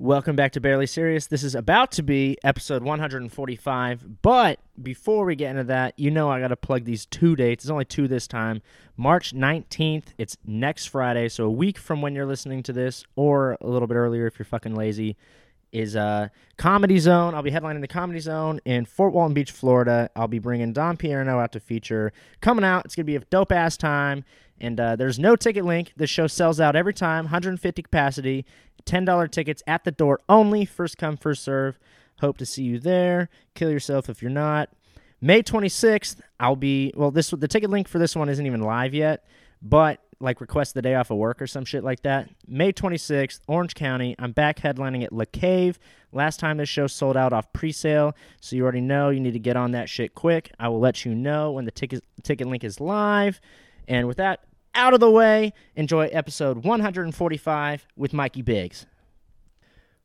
Welcome back to Barely Serious. This is about to be episode 145. But before we get into that, you know I got to plug these two dates. It's only two this time. March 19th, it's next Friday, so a week from when you're listening to this, or a little bit earlier if you're fucking lazy, is uh, Comedy Zone. I'll be headlining the Comedy Zone in Fort Walton Beach, Florida. I'll be bringing Don Pierno out to feature. Coming out, it's going to be a dope ass time. And uh, there's no ticket link. This show sells out every time, 150 capacity, $10 tickets at the door only. First come, first serve. Hope to see you there. Kill yourself if you're not. May 26th, I'll be well. This the ticket link for this one isn't even live yet, but like request the day off of work or some shit like that. May 26th, Orange County. I'm back headlining at La Cave. Last time this show sold out off pre-sale, so you already know you need to get on that shit quick. I will let you know when the ticket ticket link is live. And with that out of the way, enjoy episode 145 with Mikey Biggs.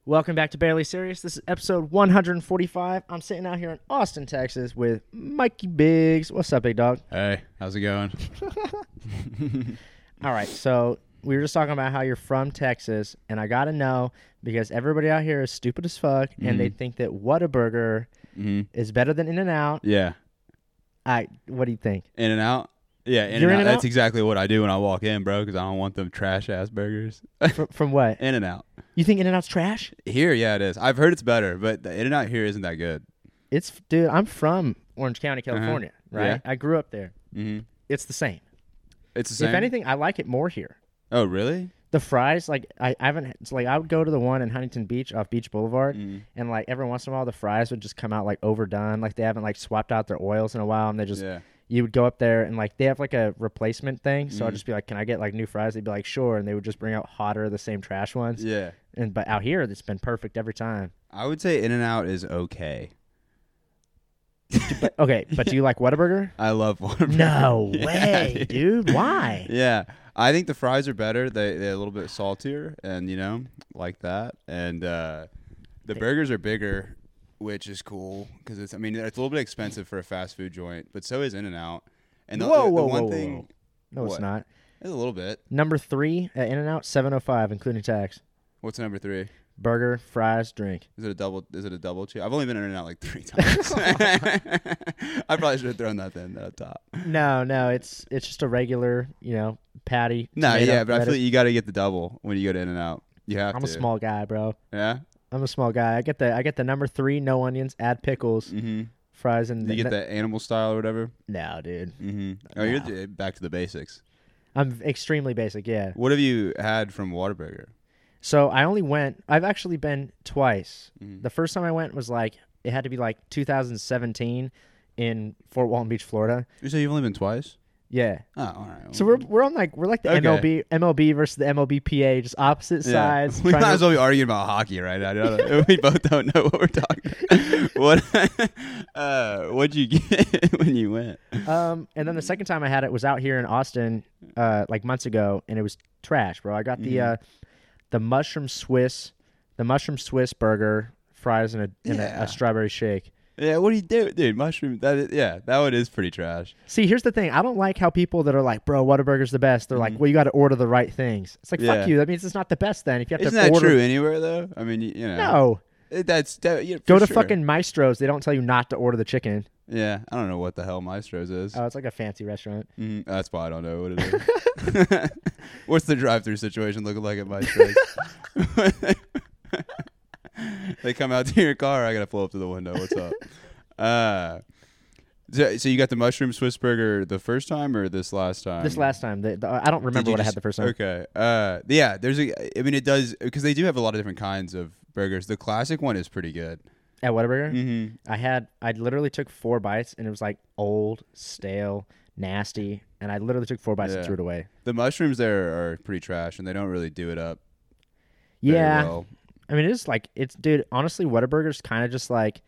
Welcome back to Barely Serious. This is episode 145. I'm sitting out here in Austin, Texas with Mikey Biggs. What's up, big dog? Hey, how's it going? All right, so we were just talking about how you're from Texas, and I got to know because everybody out here is stupid as fuck, and they think that Whataburger hmm is better than In and Out. Yeah, I, what do you think? In and Out. Yeah, In You're and Out. That's exactly what I do when I walk in, bro. Because I don't want them trash ass burgers. from, from what? In and Out. You think In and Out's trash? Here, yeah, it is. I've heard it's better, but the In and Out here isn't that good. It's dude. I'm from Orange County, California. Right? Uh-huh. Yeah. I grew up there. hmm It's the same. It's the same. If anything, I like it more here. oh, really? The fries, like I, I haven't. It's like I would go to the one in Huntington Beach off Beach Boulevard, Mm. and like every once in a while, the fries would just come out like overdone, like they haven't like swapped out their oils in a while, and they just yeah. You would go up there and like they have like a replacement thing. So I'd Mhm. just be like, "Can I get like new fries?" They'd be like, "Sure," and they would just bring out hotter, the same trash ones. Yeah. And but out here, it's been perfect every time. I would say In and Out is okay. But okay, but do you like Whataburger? I love Whataburger. No Yeah, way, dude. Why? Yeah, I think the fries are better. They they're a little bit saltier, and you know, like that. And uh, the burgers are bigger, which is cool because it's. I mean, it's a little bit expensive for a fast food joint, but so is In and Out. And the, Whoa, the, whoa, one whoa, thing, whoa. No, it's not. it's a little bit. Number three at In and Out, seven oh five, including tax. What's number three? Burger, fries, drink. Is it a double? Is it a double cheese? I've only been in and out like three times. I probably should have thrown that at the top. No, no, it's it's just a regular, you know, patty. No, tomato, yeah, but I feel like you got to get the double when you go to In and Out. You have I'm to. a small guy, bro. Yeah. I'm a small guy. I get the I get the number three, no onions, add pickles, Mm-hmm. fries, and You get the animal style or whatever. No, dude. Mm-hmm. Oh, you're back to the basics. I'm extremely basic. Yeah. What have you had from Whataburger? So I only went. I've actually been twice. Mhm. The first time I went was like it had to be like 2017 in Fort Walton Beach, Florida. You say you've only been twice? Yeah. Oh, all right. So we're we're on like we're like the Okay. MLB MLB versus the MLBPA, just opposite sides. We trying might to- as well be arguing about hockey right now. don't- we both don't know what we're talking. what? uh, what'd you get when you went? Um, and then the second time I had it was out here in Austin, uh, like months ago, and it was trash, bro. I got the Mhm. uh, the mushroom Swiss, the mushroom Swiss burger, fries, and a and a, Yeah. a strawberry shake. Yeah, what do you do, dude? Mushroom. That is, yeah, that one is pretty trash. See, here's the thing. I don't like how people that are like, bro, Whataburger's the best. They're like, Mhm. well, you got to order the right things. It's like, Yeah. fuck you. That means it's not the best then. If you have Isn't to that order, true anywhere though? I mean, you, you know, no. It- that's that, yeah, Go to sure. fucking Maestro's. They don't tell you not to order the chicken. Yeah, I don't know what the hell Maestro's is. Oh, it's like a fancy restaurant. Mm, that's why I don't know what it is. What's the drive-through situation looking like at Maestro's? they come out to your car. I gotta pull up to the window. What's up? Uh, so, so you got the mushroom Swiss burger the first time or this last time? This last time, the, the, I don't remember what I had the first time. Okay. Uh, yeah. There's a. I mean, it does because they do have a lot of different kinds of burgers. The classic one is pretty good. At Whataburger, Mm-hmm. I had I literally took four bites and it was like old, stale, nasty, and I literally took four bites and threw it away. The mushrooms there are pretty trash, and they don't really do it up. Yeah, well. I mean it's like it's dude. Honestly, Whataburger's kind of just like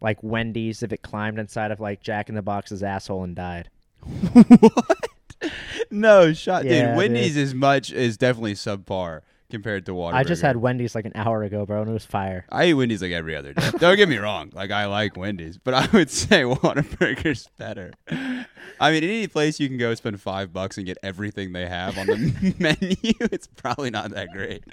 like Wendy's if it climbed inside of like Jack in the Box's asshole and died. what? No shot, Yeah, dude. Wendy's is much is definitely subpar compared to Water. I just had Wendy's like an hour ago, bro, and it was fire. I eat Wendy's like every other day. Don't get me wrong. Like I like Wendy's, but I would say Whataburger's better. I mean, any place you can go spend five bucks and get everything they have on the menu, it's probably not that great.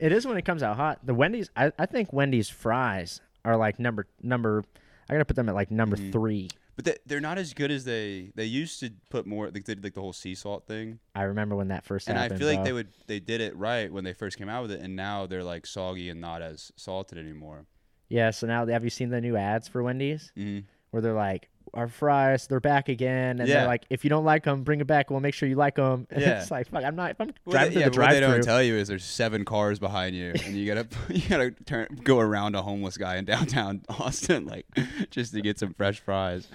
It is when it comes out hot. The Wendy's, I, I think Wendy's fries are like number number. I gotta put them at like number Mhm. three. But they, they're not as good as they they used to put more. Like they did like the whole sea salt thing, I remember when that first and I feel like they would they did it right when they first came out with it, and now they're like soggy and not as salted anymore. Yeah. So now, have you seen the new ads for Wendy's hmm where they're like, "Our fries, they're back again," and Yeah. they're like, "If you don't like them, bring it back. We'll make sure you like them." Yeah. it's like, fuck. I'm not. If I'm Well, driving they, yeah, the what they don't tell you is there's seven cars behind you, and you gotta you gotta turn go around a homeless guy in downtown Austin, like just to get some fresh fries.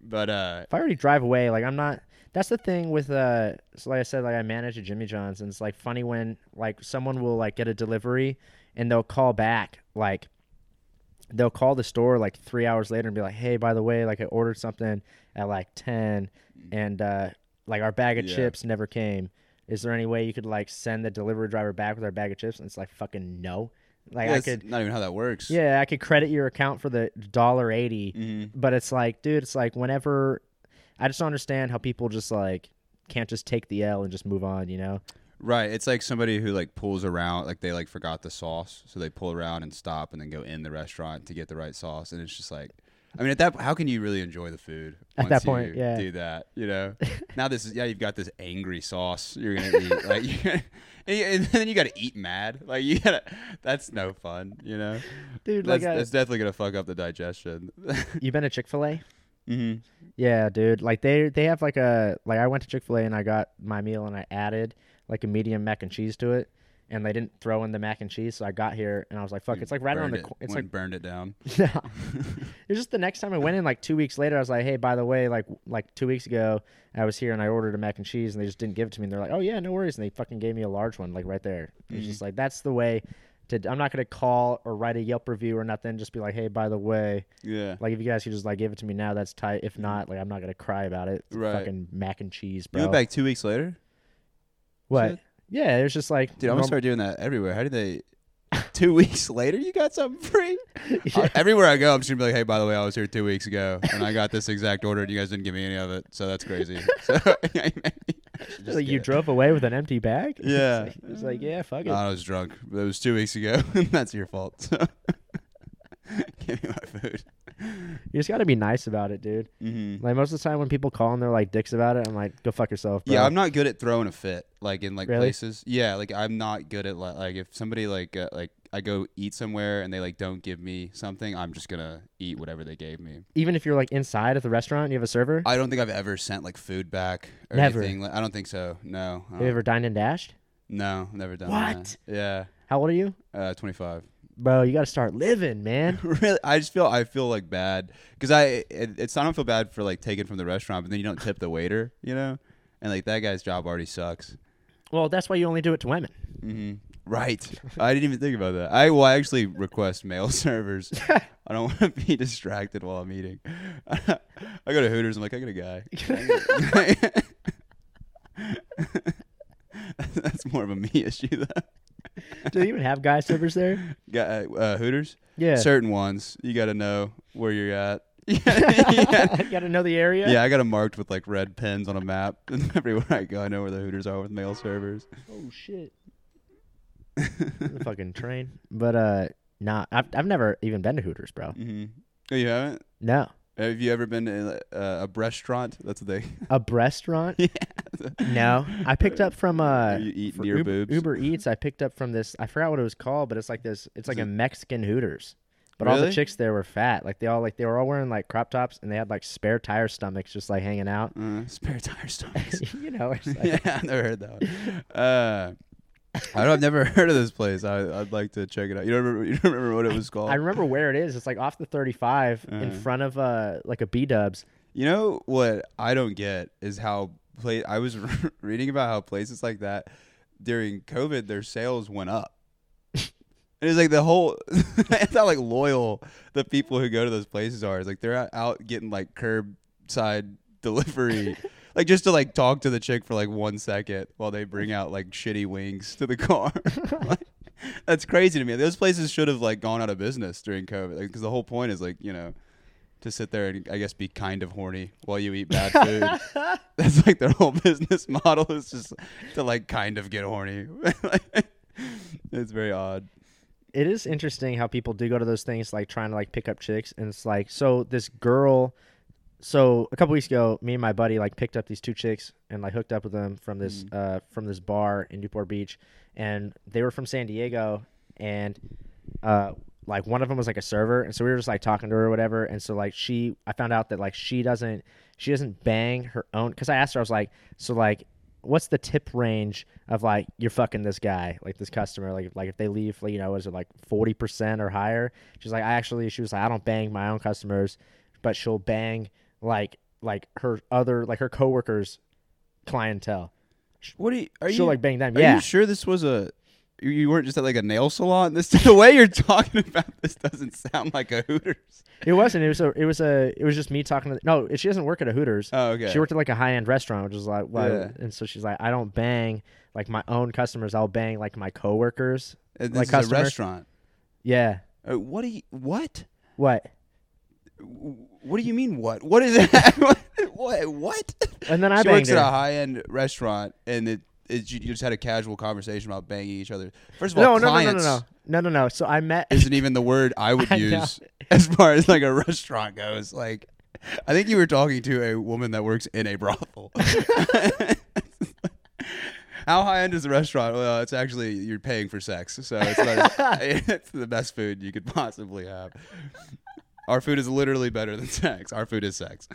But uh, if I already drive away, like I'm not. That's the thing with uh. So like I said, like I manage at Jimmy John's, and it's like funny when like someone will like get a delivery, and they'll call back like. They'll call the store like three hours later and be like, "Hey, by the way, like I ordered something at like ten, and uh, like our bag of Yeah. chips never came. Is there any way you could like send the delivery driver back with our bag of chips?" And it's like, "Fucking no." Like yeah, I could, not even how that works. yeah, I could credit your account for the dollar eighty, hmm but it's like, dude, it's like whenever I just don't understand how people just like can't just take the L and just move on, you know? Right. It's like somebody who like pulls around, like they like forgot the sauce, so they pull around and stop, and then go in the restaurant to get the right sauce, and it's just like. I mean, at that, how can you really enjoy the food At once that point, you yeah. do that? You know, now this is yeah, you've got this angry sauce you're gonna eat, like, you're gonna, and then you got to eat mad, like you gotta. That's no fun, you know. Dude, That's, like, I, that's definitely gonna fuck up the digestion. you been to Chick Fil A? hmm Yeah, dude. Like they they have like a like I went to Chick Fil A and I got my meal and I added like a medium mac and cheese to it, and they didn't throw in the mac and cheese, so I got here and I was like, fuck, it's like right around the. it, co- It's went like burned it down. it was just the next time I went in, like two weeks later, I was like, "Hey, by the way, like like two weeks ago, I was here and I ordered a mac and cheese, and they just didn't give it to me. And they're like, "Oh yeah, no worries," and they fucking gave me a large one, like right there. It's Mhm. just like that's the way. To, I'm not gonna call or write a Yelp review or nothing. Just be like, "Hey, by the way, Yeah. like if you guys could just like give it to me now, that's tight. If not, like I'm not gonna cry about it. It's Right. Fucking mac and cheese, You bro. went back two weeks later. What? Shit. Yeah, it was just like, Dude, I'm gonna start doing that everywhere. How do they? two weeks later, you got something free? Yeah. Uh, everywhere I go, I'm just gonna be like, "Hey, by the way, I was here two weeks ago, and I got this exact order, and you guys didn't give me any of it, so that's crazy." So, maybe I should just like you it. drove away with an empty bag. Yeah. it's like, like, yeah, fuck it. Oh, I was drunk. It was two weeks ago. that's your fault. So. give me my food. you just gotta be nice about it, dude. Mm-hmm. Like most of the time when people call and they're like dicks about it, I'm like, go fuck yourself. Bro. Yeah, I'm not good at throwing a fit, like in like Really? places. Yeah, like I'm not good at like, like if somebody like uh, like I go eat somewhere and they like don't give me something, I'm just gonna eat whatever they gave me. Even if you're like inside at the restaurant, and you have a server. I don't think I've ever sent like food back or Never. anything. Like, I don't think so. No. Have you ever dined and dashed? No, never done What? that. Yeah. How old are you, Uh, 25. Bro? You gotta start living, man. really, I just feel I feel like bad because I it, it's I don't feel bad for like taking from the restaurant, but then you don't tip the waiter, you know, and like that guy's job already sucks. well, that's why you only do it to women. hmm Right. I didn't even think about that. I well, I actually request male servers. I don't want to be distracted while I'm eating. I go to Hooters. I'm like, I got a guy. That's more of a me issue though. Do they even have guy servers there? Got uh, uh, Hooters. Yeah. Certain ones, you got to know where you're at. you gotta know the area. yeah, I got them marked with like red pens on a map, and everywhere I go, I know where the Hooters are with male servers. Oh shit. The fucking train. But uh, nah, I've I've never even been to Hooters, bro. hmm Oh, you haven't? No. Have you ever been to uh, a restaurant? That's what they. A restaurant? yeah. No. I picked up from uh you eat for near Uber, boobs. Uber Eats. I picked up from this. I forgot what it was called, but it's like this. It's like a Mexican Hooters. But all the Really? chicks there were fat. Like they all like they were all wearing like crop tops, and they had like spare tire stomachs just like hanging out. Uh, spare tire stomachs. you know. It's like, yeah, I've never heard that one. Uh, I don't, I've never heard of this place. I, I'd like to check it out. You don't remember? You don't remember what it was called? I remember where it is. It's like off the 35 in Uh-huh. front of uh like a B Dubs. You know what I don't get is how play. I was reading about how places like that during COVID their sales went up. And it's like the whole. it's not like loyal the people who go to those places are. It's like they're out- getting like curbside delivery. like just to like talk to the chick for like one second while they bring out like shitty wings to the car. Like, that's crazy to me. Those places should have like gone out of business during COVID because the whole point is like you know to sit there and I guess be kind of horny while you eat bad food. that's like their whole business model is just to like kind of get horny. it's very odd. it is interesting how people do go to those things like trying to like pick up chicks and it's like so this girl so a couple weeks ago me and my buddy like picked up these two chicks and like hooked up with them from this uh from this bar in Newport Beach and they were from San Diego and uh like one of them was like a server and so we were just like talking to her or whatever and so like she I found out that like she doesn't she doesn't bang her own cuz I asked her I was like so like what's the tip range of like you're fucking this guy like this customer like like if they leave like you know is it like 40% or higher she's like i actually she was like i don't bang my own customers but she'll bang like like her other like her coworkers clientele What do you? Are she'll you like bang them Are yeah you sure this was a? You weren't just at like a nail salon. This the way you're talking about this doesn't sound like a Hooters. it wasn't it was a it was a it was just me talking to no she doesn't work at a hooters Oh, okay. She worked at like a high end restaurant, which is like, well, Yeah. and so she's like, I don't bang like my own customers. I'll bang like my coworkers. And this like is customer? a restaurant. Yeah. Uh, what do you? What? What? What do you mean? What? What is that? what? What? And then I she works at a high end restaurant, and it, it you just had a casual conversation about banging each other. First of all, No, no, no, no, no, no, no, no. So I met. isn't even the word I would I know. use as far as like a restaurant goes. Like, I think you were talking to a woman that works in a brothel. How high end is the restaurant? Well, it's actually you're paying for sex, so it's not, it's the best food you could possibly have. Our food is literally better than sex. Our food is sex.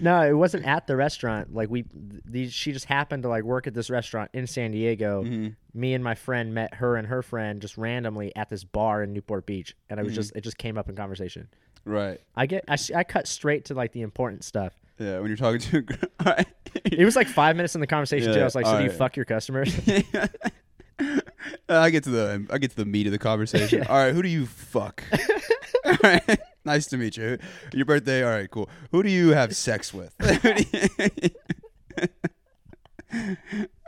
No, it wasn't at the restaurant. Like we, these, she just happened to like work at this restaurant in San Diego. Mhm. Me and my friend met her and her friend just randomly at this bar in Newport Beach, and it was Mhm. just it just came up in conversation. Right. I get I, I cut straight to like the important stuff. Yeah. When you're talking to a girl. Right. It was like five minutes in the conversation too. I was like, "So do you fuck your customers?" I get to the I get to the meat of the conversation. Yeah. All right, who do you fuck? All right, nice to meet you. Your birthday. All right, cool. Who do you have sex with?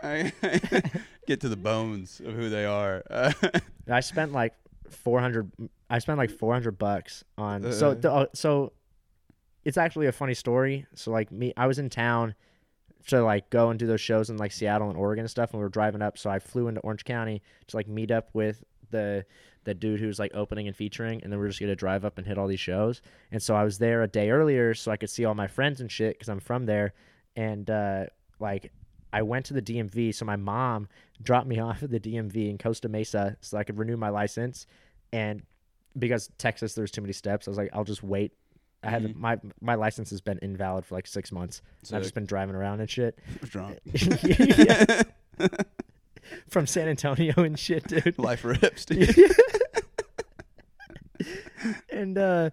I- get to the bones of who they are. I spent like four hundred. I spent like four hundred bucks on. so Uh. the, uh, so, it's actually a funny story. So like me, I was in town to like go and do those shows in like Seattle and Oregon and stuff, and we were driving up. So I flew into Orange County to like meet up with the the dude who was like opening and featuring, and then we're just gonna drive up and hit all these shows. And so I was there a day earlier, so I could see all my friends and shit because I'm from there, and uh, like. I went to the DMV, so my mom dropped me off at the DMV in Costa Mesa so I could renew my license. And because Texas, there's too many steps, I was like, I'll just wait. I had Mhm. my my license has been invalid for like six months. I've just been driving around and shit drunk. Yeah. From San Antonio and shit, dude. Life rips. Dude. and uh,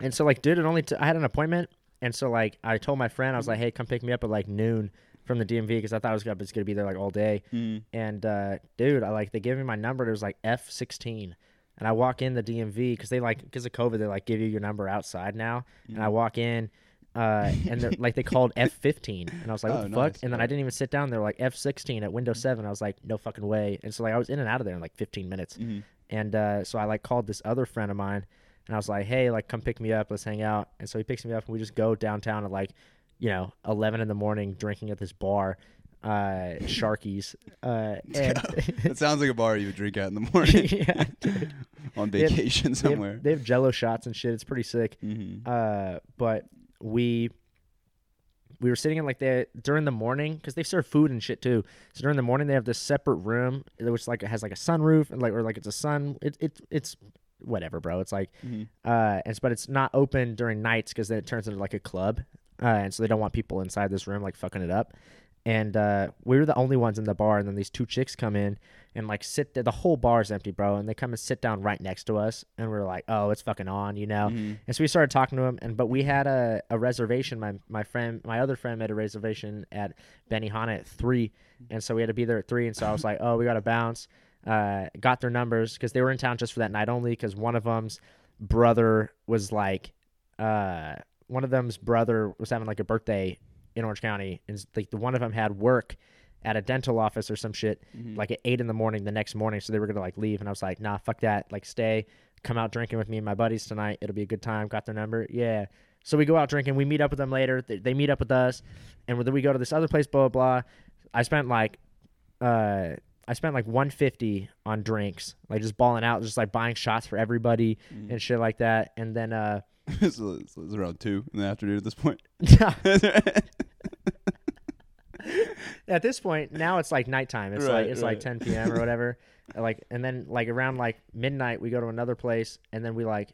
and so like, dude, it only t- I had an appointment, and so like I told my friend I was like, hey, come pick me up at like noon from the DMV because I thought I was gonna, was gonna be there like all day. Mm. And uh, dude, I like they gave me my number. It was like F sixteen, and I walk in the DMV because they like because of COVID they like give you your number outside now. And I walk in, uh, and they're like they called F fifteen, and I was like, what Oh, the fuck? nice, And then. I didn't even sit down. They're like F sixteen at window seven. I was like, no fucking way. And so like I was in and out of there in like fifteen minutes. Mhm. And uh, so I like called this other friend of mine, and I was like, hey, like come pick me up. Let's hang out. And so he picks me up, and we just go downtown at like, you know, eleven in the morning, drinking at this bar. Uh, Sharkies, uh, That sounds like a bar you would drink at in the morning yeah, on They have- vacation They have, somewhere. they have Jello shots and shit. It's pretty sick. hmm Uh, but we we were sitting in like the during the morning because they serve food and shit too. So during the morning they have this separate room which like has like a sunroof and like or like it's a sun. It, it it's whatever, bro. It's like hmm uh, and but it's not open during nights because then it turns into like a club, uh, and so they don't want people inside this room like fucking it up. And uh, we were the only ones in the bar, and then these two chicks come in and like sit there. The whole bar's empty, bro, and they come and sit down right next to us, and we're like, oh, it's fucking on, you know. Mhm. And so we started talking to them, and but we had a, a reservation. My my friend, my other friend, made a reservation at Benihana at three, and so we had to be there at three. And so I was like, oh, we got to bounce. Uh, got their numbers because they were in town just for that night only. Because one of them's brother was like, uh, one of them's brother was having like a birthday in Orange County, and like the one of them had work at a dental office or some shit, Mm-hmm. like at eight in the morning the next morning. So they were gonna like leave, and I was like, nah, fuck that, like stay, come out drinking with me and my buddies tonight. It'll be a good time. Got their number, yeah. So we go out drinking. We meet up with them later. They, they meet up with us, and then we go to this other place. Blah blah. blah. I spent like, uh, I spent like 150 on drinks, like just balling out, just like buying shots for everybody and shit like that. And then, uh, so it's, it's around two in the afternoon at this point. Yeah. at this point, now it's like nighttime. It's Right, like it's like right. 10 p.m. or whatever. like, and then like around like midnight, we go to another place, and then we like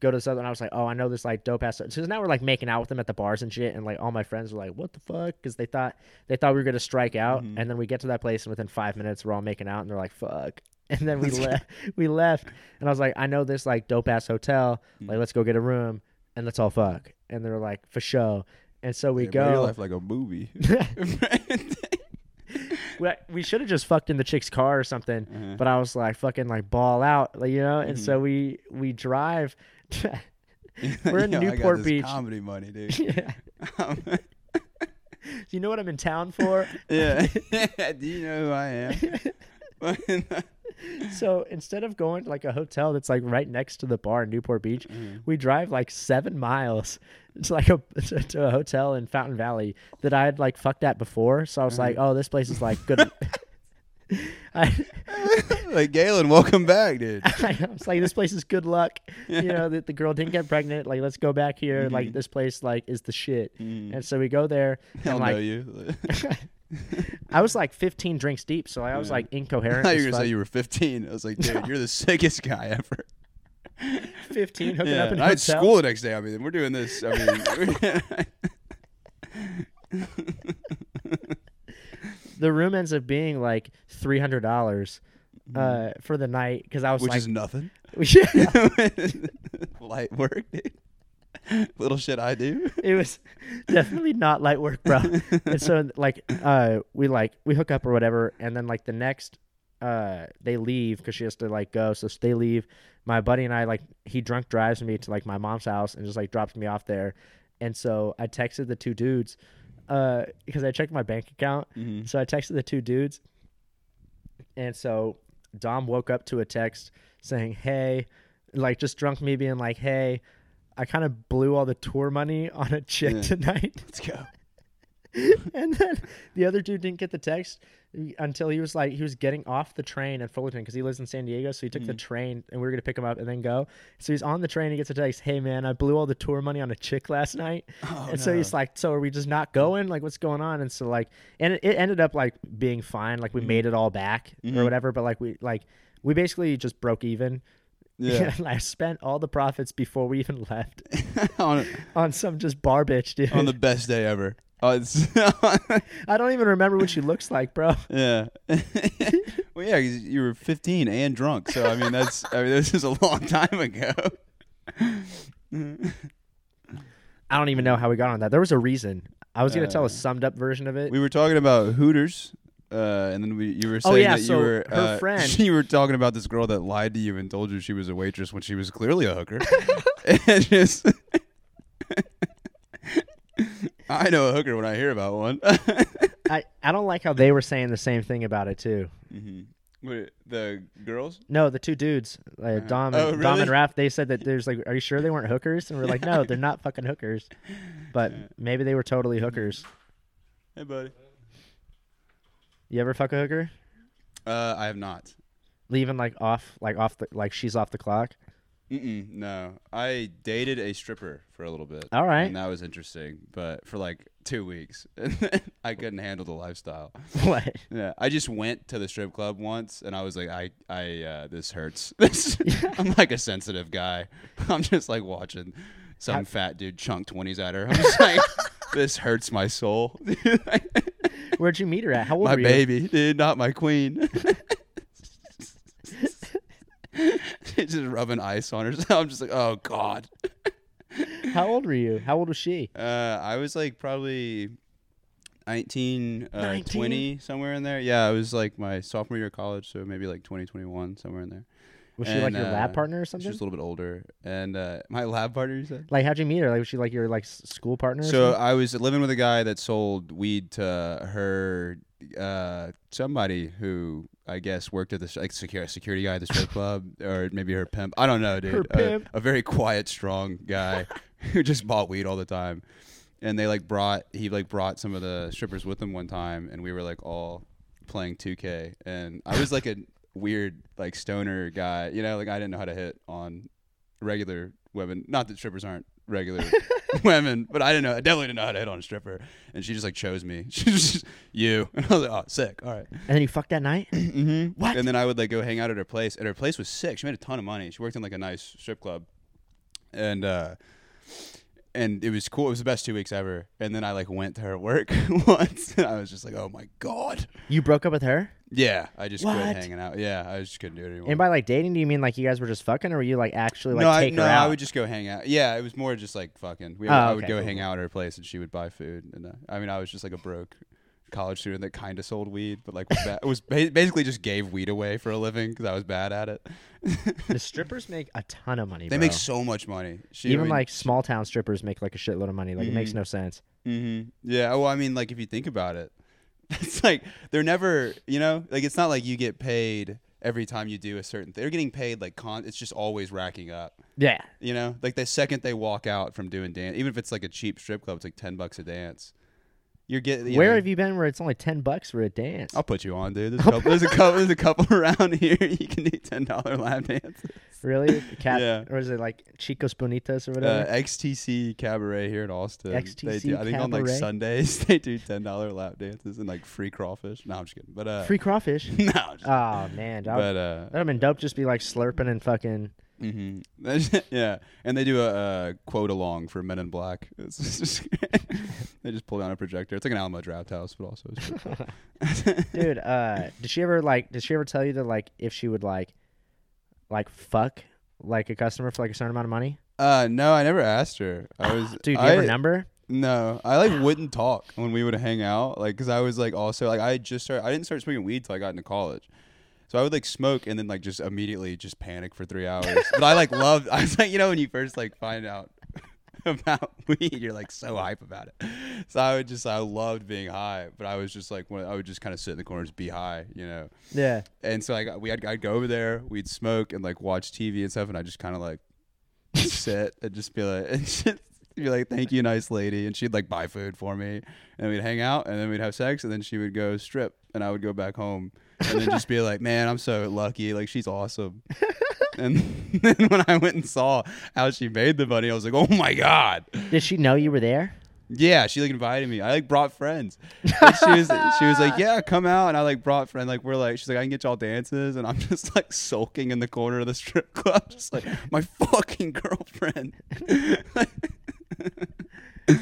go to this other. And I was like, oh, I know this like dope ass. So now we're like making out with them at the bars and shit, and like all my friends were like, what the fuck? Because they thought they thought we were gonna strike out, Mhm. and then we get to that place, and within five minutes, we're all making out, and they're like, fuck. And then we left. We left, and I was like, I know this like dope ass hotel. Like, let's go get a room, and let's all fuck. And they're like, for sure. And so we man, Your life like a movie. we, we should have just fucked in the chick's car or something. Uh-huh. But I was like, fucking like ball out, like you know. And so Mm-hmm. we we drive. We're in Yo, Newport Beach. Comedy money, dude. yeah. Do you know what I'm in town for? yeah. Do you know who I am? So instead of going to like a hotel that's like right next to the bar in Newport Beach, Mm-hmm. we drive like seven miles to like a to, to a hotel in Fountain Valley that I had like fucked at before. So I was like, Mm-hmm. oh, this place is like good. I, like Galen, welcome back, dude. I was like, this place is good luck. You know, that the girl didn't get pregnant. Like, let's go back here. Like, Mhm. this place like is the shit. Mm. And so we go there. Hell and know you. I was like 15 drinks deep, so I was Yeah. like I incoherent. thought you were gonna say you were 15. I was like, dude, you're the sickest guy ever. 15 hooking yeah, up in I had hotel. school the next day. I mean, we're doing this. I mean, The room ends up being like $300 uh, for the night because I was which like, is nothing. yeah, Light work, dude. Little shit I do. it was definitely not light work, bro. and so like uh we like we hook up or whatever and then like the next uh they leave because she has to like go so they leave my buddy and i like he drunk drives me to like my mom's house and just like drops me off there and so i texted the two dudes uh because i checked my bank account Mhm. so i texted the two dudes and so dom woke up to a text saying hey like just drunk me being like hey i kind of blew all the tour money on a chick Yeah. tonight Let's go. and then the other dude didn't get the text until he was like he was getting off the train at Fullerton because he lives in San Diego. So he took the Mhm. train and we were gonna pick him up and then go. So he's on the train. He gets a text, "Hey man, I blew all the tour money on a chick last night." Oh, and so he's like, "So are we just not going? Like, what's going on?" And so like, and it, it ended up like being fine. Like we Mhm. made it all back or Mhm. whatever. But like we like we basically just broke even. Yeah. I spent all the profits before we even left on, on some just bar bitch, dude. on the best day ever. Oh, it's I don't even remember what she looks like, bro. yeah. well, yeah, you were 15 and drunk. So I mean, that's I mean, this is a long time ago. I don't even know how we got on that. There was a reason. I was gonna tell Uh, a summed up version of it. we were talking about Hooters. Uh, and then we, you were Oh, saying yeah, that you were her uh, friend- You were talking about this girl that lied to you and told you she was a waitress when she was clearly a hooker. and just, I know a hooker when I hear about one. I, I don't like how they were saying the same thing about it too. hmm Wait, the girls? No, the two dudes, uh, Uh-huh. Dom, Oh, and, Dom and? Raph, they said that there's like, are you sure they weren't hookers? And we're like, no, they're not fucking hookers. But Yeah. maybe they were totally hookers. Hey, buddy. You ever fuck a hooker? Uh, I have not. Leaving like off, like off the, like she's off the clock. Mm-mm, no, I dated a stripper for a little bit. All right. and that was interesting, but for like two weeks, I couldn't handle the lifestyle. What? Yeah, I just went to the strip club once, and I was like, I, I, uh, this hurts. This, I'm like a sensitive guy. I'm just like watching some How- fat dude chunk twenties at her. I'm just like, this hurts my soul. Where'd you meet her at? How old my were you? My baby, dude, not my queen. just rubbing ice on her. I'm just like, oh god. How old were you? How old was she? Uh, I was like probably 19, uh, 19? 20, somewhere in there. Yeah, I was like my sophomore year of college, so maybe like 2021, somewhere in there. Was she like And, your lab uh, partner or She's something? just a little bit older, and uh, my lab partner, you said. Like, how'd you meet her? Like, was she like your like s- school partner? So? I was living with a guy that sold weed to her, uh, somebody who I guess worked at the like security security guy at the strip club, or maybe her pimp. I don't know, dude. Her A- pimp. A, very quiet, strong guy who just bought weed all the time, and they like brought he like brought some of the strippers with him one time, and we were like all playing 2K, and I was like a weird like stoner guy, you know, like I didn't know how to hit on regular women. Not that strippers aren't regular women, but I didn't know. I definitely didn't know how to hit on a stripper, and she just like chose me. She was just you, and I was like, oh, sick. All right. and then you fucked that night. Mm-hmm. What? And then I would like go hang out at her place, and her place was sick. She made a ton of money. She worked in like a nice strip club, and uh, and it was cool. It was the best two weeks ever. And then I like went to her work once, and I was just like, oh my god. You broke up with her. Yeah, I just What? quit hanging out. Yeah, I just couldn't do it anymore. And by like dating, do you mean like you guys were just fucking, or were you like actually like no, I, no, her out? I would just go hang out. Yeah, it was more just like fucking. We, Oh, I would okay, go hang out at her place, and she would buy food. And uh, I mean, I was just like a broke college student that kind of sold weed, but like was, ba- was ba- basically just gave weed away for a living because I was bad at it. the strippers make a ton of money. They bro. make so much money. She, even like small town strippers make like a shitload of money. Like it makes Mhm. no sense. hmm Yeah. Well, I mean, like if you think about it, it's like they're never, you know, like it's not like you get paid every time you do a certain. thing. They're getting paid like con. It's just always racking up. Yeah, You know, like the second they walk out from doing dance, even if it's like a cheap strip club, it's like ten bucks a dance. You're getting. where have you been where it's only ten bucks for a dance? I'll put you on, dude. There's a couple. There's a couple. There's a couple around here. You can do ten dollar lap dances. Really, cat Yeah. or is it like Chicas Bonitas or Uh, whatever? XTC Cabaret here in Austin. they XTC do, I think on like Sundays they do ten dollar lap dances and like free crawfish. No, I'm just kidding. But uh, Free crawfish. no, I'm just oh man, that would but uh, have been dope. Just be like slurping and fucking. Hmm yeah, and they do a, a quote along for Men in Black. Just they just pull down a projector. It's like an Alamo Drafthouse, but also. Dude, uh, did she ever like? Did she ever tell you that like if she would like, like fuck like a customer for like a certain amount of money? uh, no, I never asked her. I was Dude, do you I, have her number? No, I like wouldn't talk when we would hang out, like because I was like also like I just started. I didn't start smoking weed till I got into college, so I would like smoke and then like just immediately just panic for three hours. but I like loved. I was like, you know, when you first like find out about weed, you're like so hype about it. So I would just I loved being high, but I was just like when I would just kind of sit in the corners, be high, you know. Yeah. And so like we had I'd go over there, we'd smoke and like watch TV and stuff, and I just kind of like sit and just be like, and just be like, "Thank you, nice lady," and she'd like buy food for me, and we'd hang out, and then we'd have sex, and then she would go strip, and I would go back home, and then just be like, "Man, I'm so lucky. Like she's awesome." and then when I went and saw how she made the money, I was like, "Oh my god!" Did she know you were there? Yeah, she like invited me. I like brought friends. And she was she was like, "Yeah, come out." And I like brought friends. Like we're like, she's like, "I can get y'all dances," and I'm just like sulking in the corner of the strip club, just like my fucking girlfriend.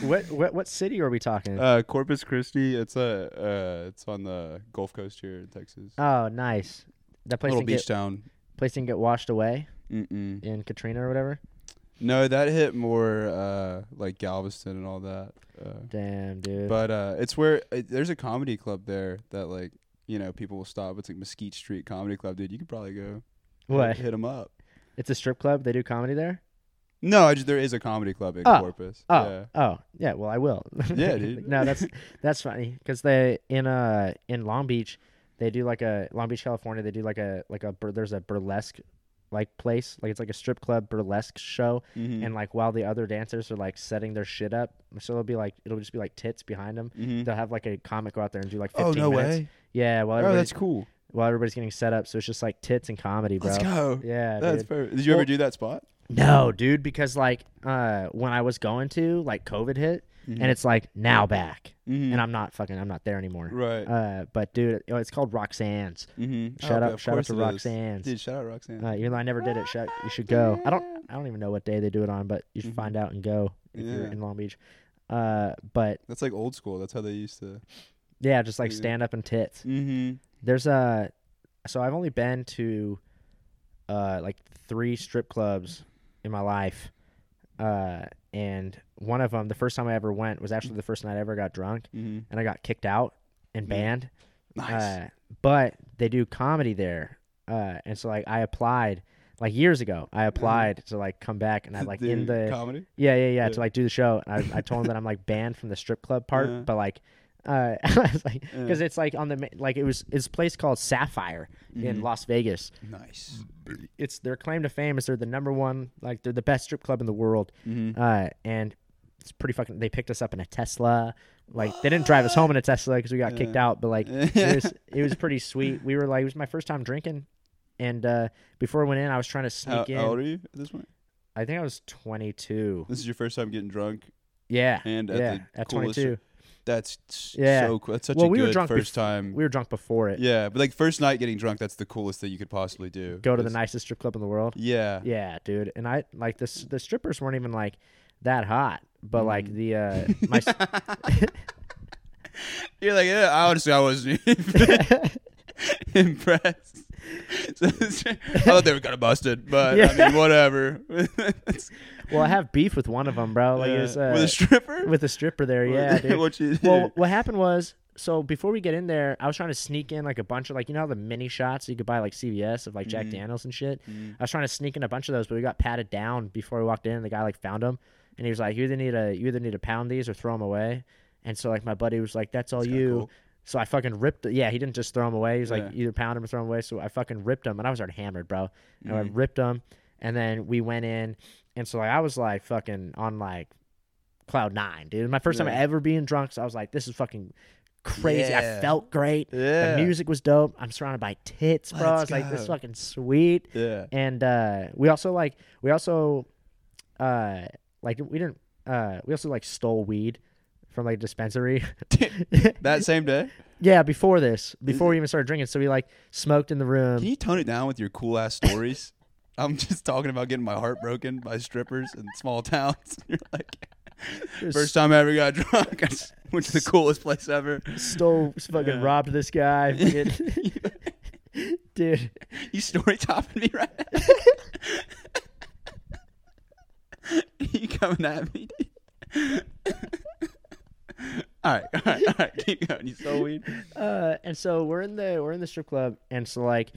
What what what city are we talking? uh, Corpus Christi. It's a uh, it's on the Gulf Coast here in Texas. oh, nice. That place Little beach get town. place didn't get washed away Mm-mm. in Katrina or whatever. No, that hit more uh, like Galveston and all that. Uh, Damn, dude. but uh, it's where uh, there's a comedy club there that like you know people will stop. It's like Mesquite Street Comedy Club, dude. You could probably go. what? Hit them up. It's a strip club. They do comedy there. No, I just there is a comedy club in Oh. Corpus. Oh, Yeah. oh, yeah. Well, I will. Yeah, dude. no, that's that's funny because they in uh in Long Beach, they do like a Long Beach, California. They do like a like a there's a burlesque like place like it's like a strip club burlesque show Mhm. and like while the other dancers are like setting their shit up so it'll be like it'll just be like tits behind them Mhm. they'll have like a comic go out there and do like 15 Oh no minutes way! yeah well Oh, that's cool. while everybody's getting set up so it's just like tits and comedy bro Let's go. yeah That's dude. perfect. Did you Well- ever do that spot? No dude because like uh when i was going to like covid hit Mm-hmm. and it's like now back Mhm. and i'm not fucking i'm not there anymore right. uh but dude it's called roxanne's mm-hmm. shout out shout out to roxanne's Dude, shout out Roxanne. uh, even though i never did it shout, you should go i don't i don't even know what day they do it on but you should find out and go if you're in long beach uh but That's like old school. That's how they used to. yeah just like Yeah. stand up and tits Mm-hmm. there's a so i've only been to uh like three strip clubs in my life uh and one of them the first time i ever went was actually the first night i ever got drunk Mm-hmm. and i got kicked out and Yeah. banned Nice. uh, but they do comedy there uh and so like i applied like years ago. I applied to like come back, and I like in The the comedy. yeah, yeah, yeah, Yeah. to like do the show. And I, I told them that I'm like banned from the strip club part, Uh-huh. but like, uh, I like, Yeah. because it's like on the like it was it's a place called Sapphire in Mhm. Las Vegas. Nice. It's their claim to fame is they're the number one, like they're the best strip club in the world. Mm-hmm. Uh, and it's pretty fucking. They picked us up in a Tesla. Like they didn't drive us home in a Tesla because we got kicked out, but like it was it was pretty sweet. We were like it was my first time drinking, and uh, before I went in, I was trying to how, sneak in. how old are you at this point? I think I was 22. This is your first time getting drunk, Yeah, and at yeah, the at coolest 22. That's Yeah. so cool. That's such Well, a we were good first bef- time. We were drunk before it. yeah, but like first night getting drunk, that's the coolest thing you could possibly do. Go to the nicest strip club in the world. Yeah. Yeah, dude. And I like this. The strippers weren't even like that hot, but like Mm. the uh, my. You're like, yeah, honestly, I wasn't impressed. So, I thought they were kind of busted, but Yeah. I mean, whatever. well, I have beef with one of them, bro. Like it was, uh, with a stripper. with the stripper there. Yeah, dude. what you well, what happened was, so before we get in there, I was trying to sneak in like a bunch of like you know the mini shots you could buy like CVS of like Jack Mhm. Daniels and shit. Mhm. I was trying to sneak in a bunch of those, but we got patted down before we walked in. The guy like found them, and he was like, "You either need to you either need to pound these or throw them away." And so like my buddy was like, "That's all That's you." cool. So I fucking ripped. it. Yeah, he didn't just throw them away. He was like, Yeah. either pound them or throw them away. So I fucking ripped them, and I was already hammered, bro. And I Mhm. ripped them, and then we went in, and so like I was like fucking on like cloud nine, dude. My first time ever being drunk, so I was like, this is fucking crazy. I felt great. Yeah. The music was dope. I'm surrounded by tits, bro. I Let's was like, this is fucking sweet. Yeah. And uh, we also like we also uh like we didn't uh we also like stole weed from like dispensary. That same day. yeah, before this, before we even started drinking, so we like smoked in the room. Can you tone it down with your cool ass stories? I'm just talking about getting my heart broken by strippers in small towns. You're like, first time I ever got drunk, I just went to the coolest place ever. stole, fucking Yeah. robbed this guy, fucking- dude. You story topping me right now. you coming at me? dude? all right, all right, all right. Keep going. You stole weed. Uh, and so we're in the we're in the strip club, and so like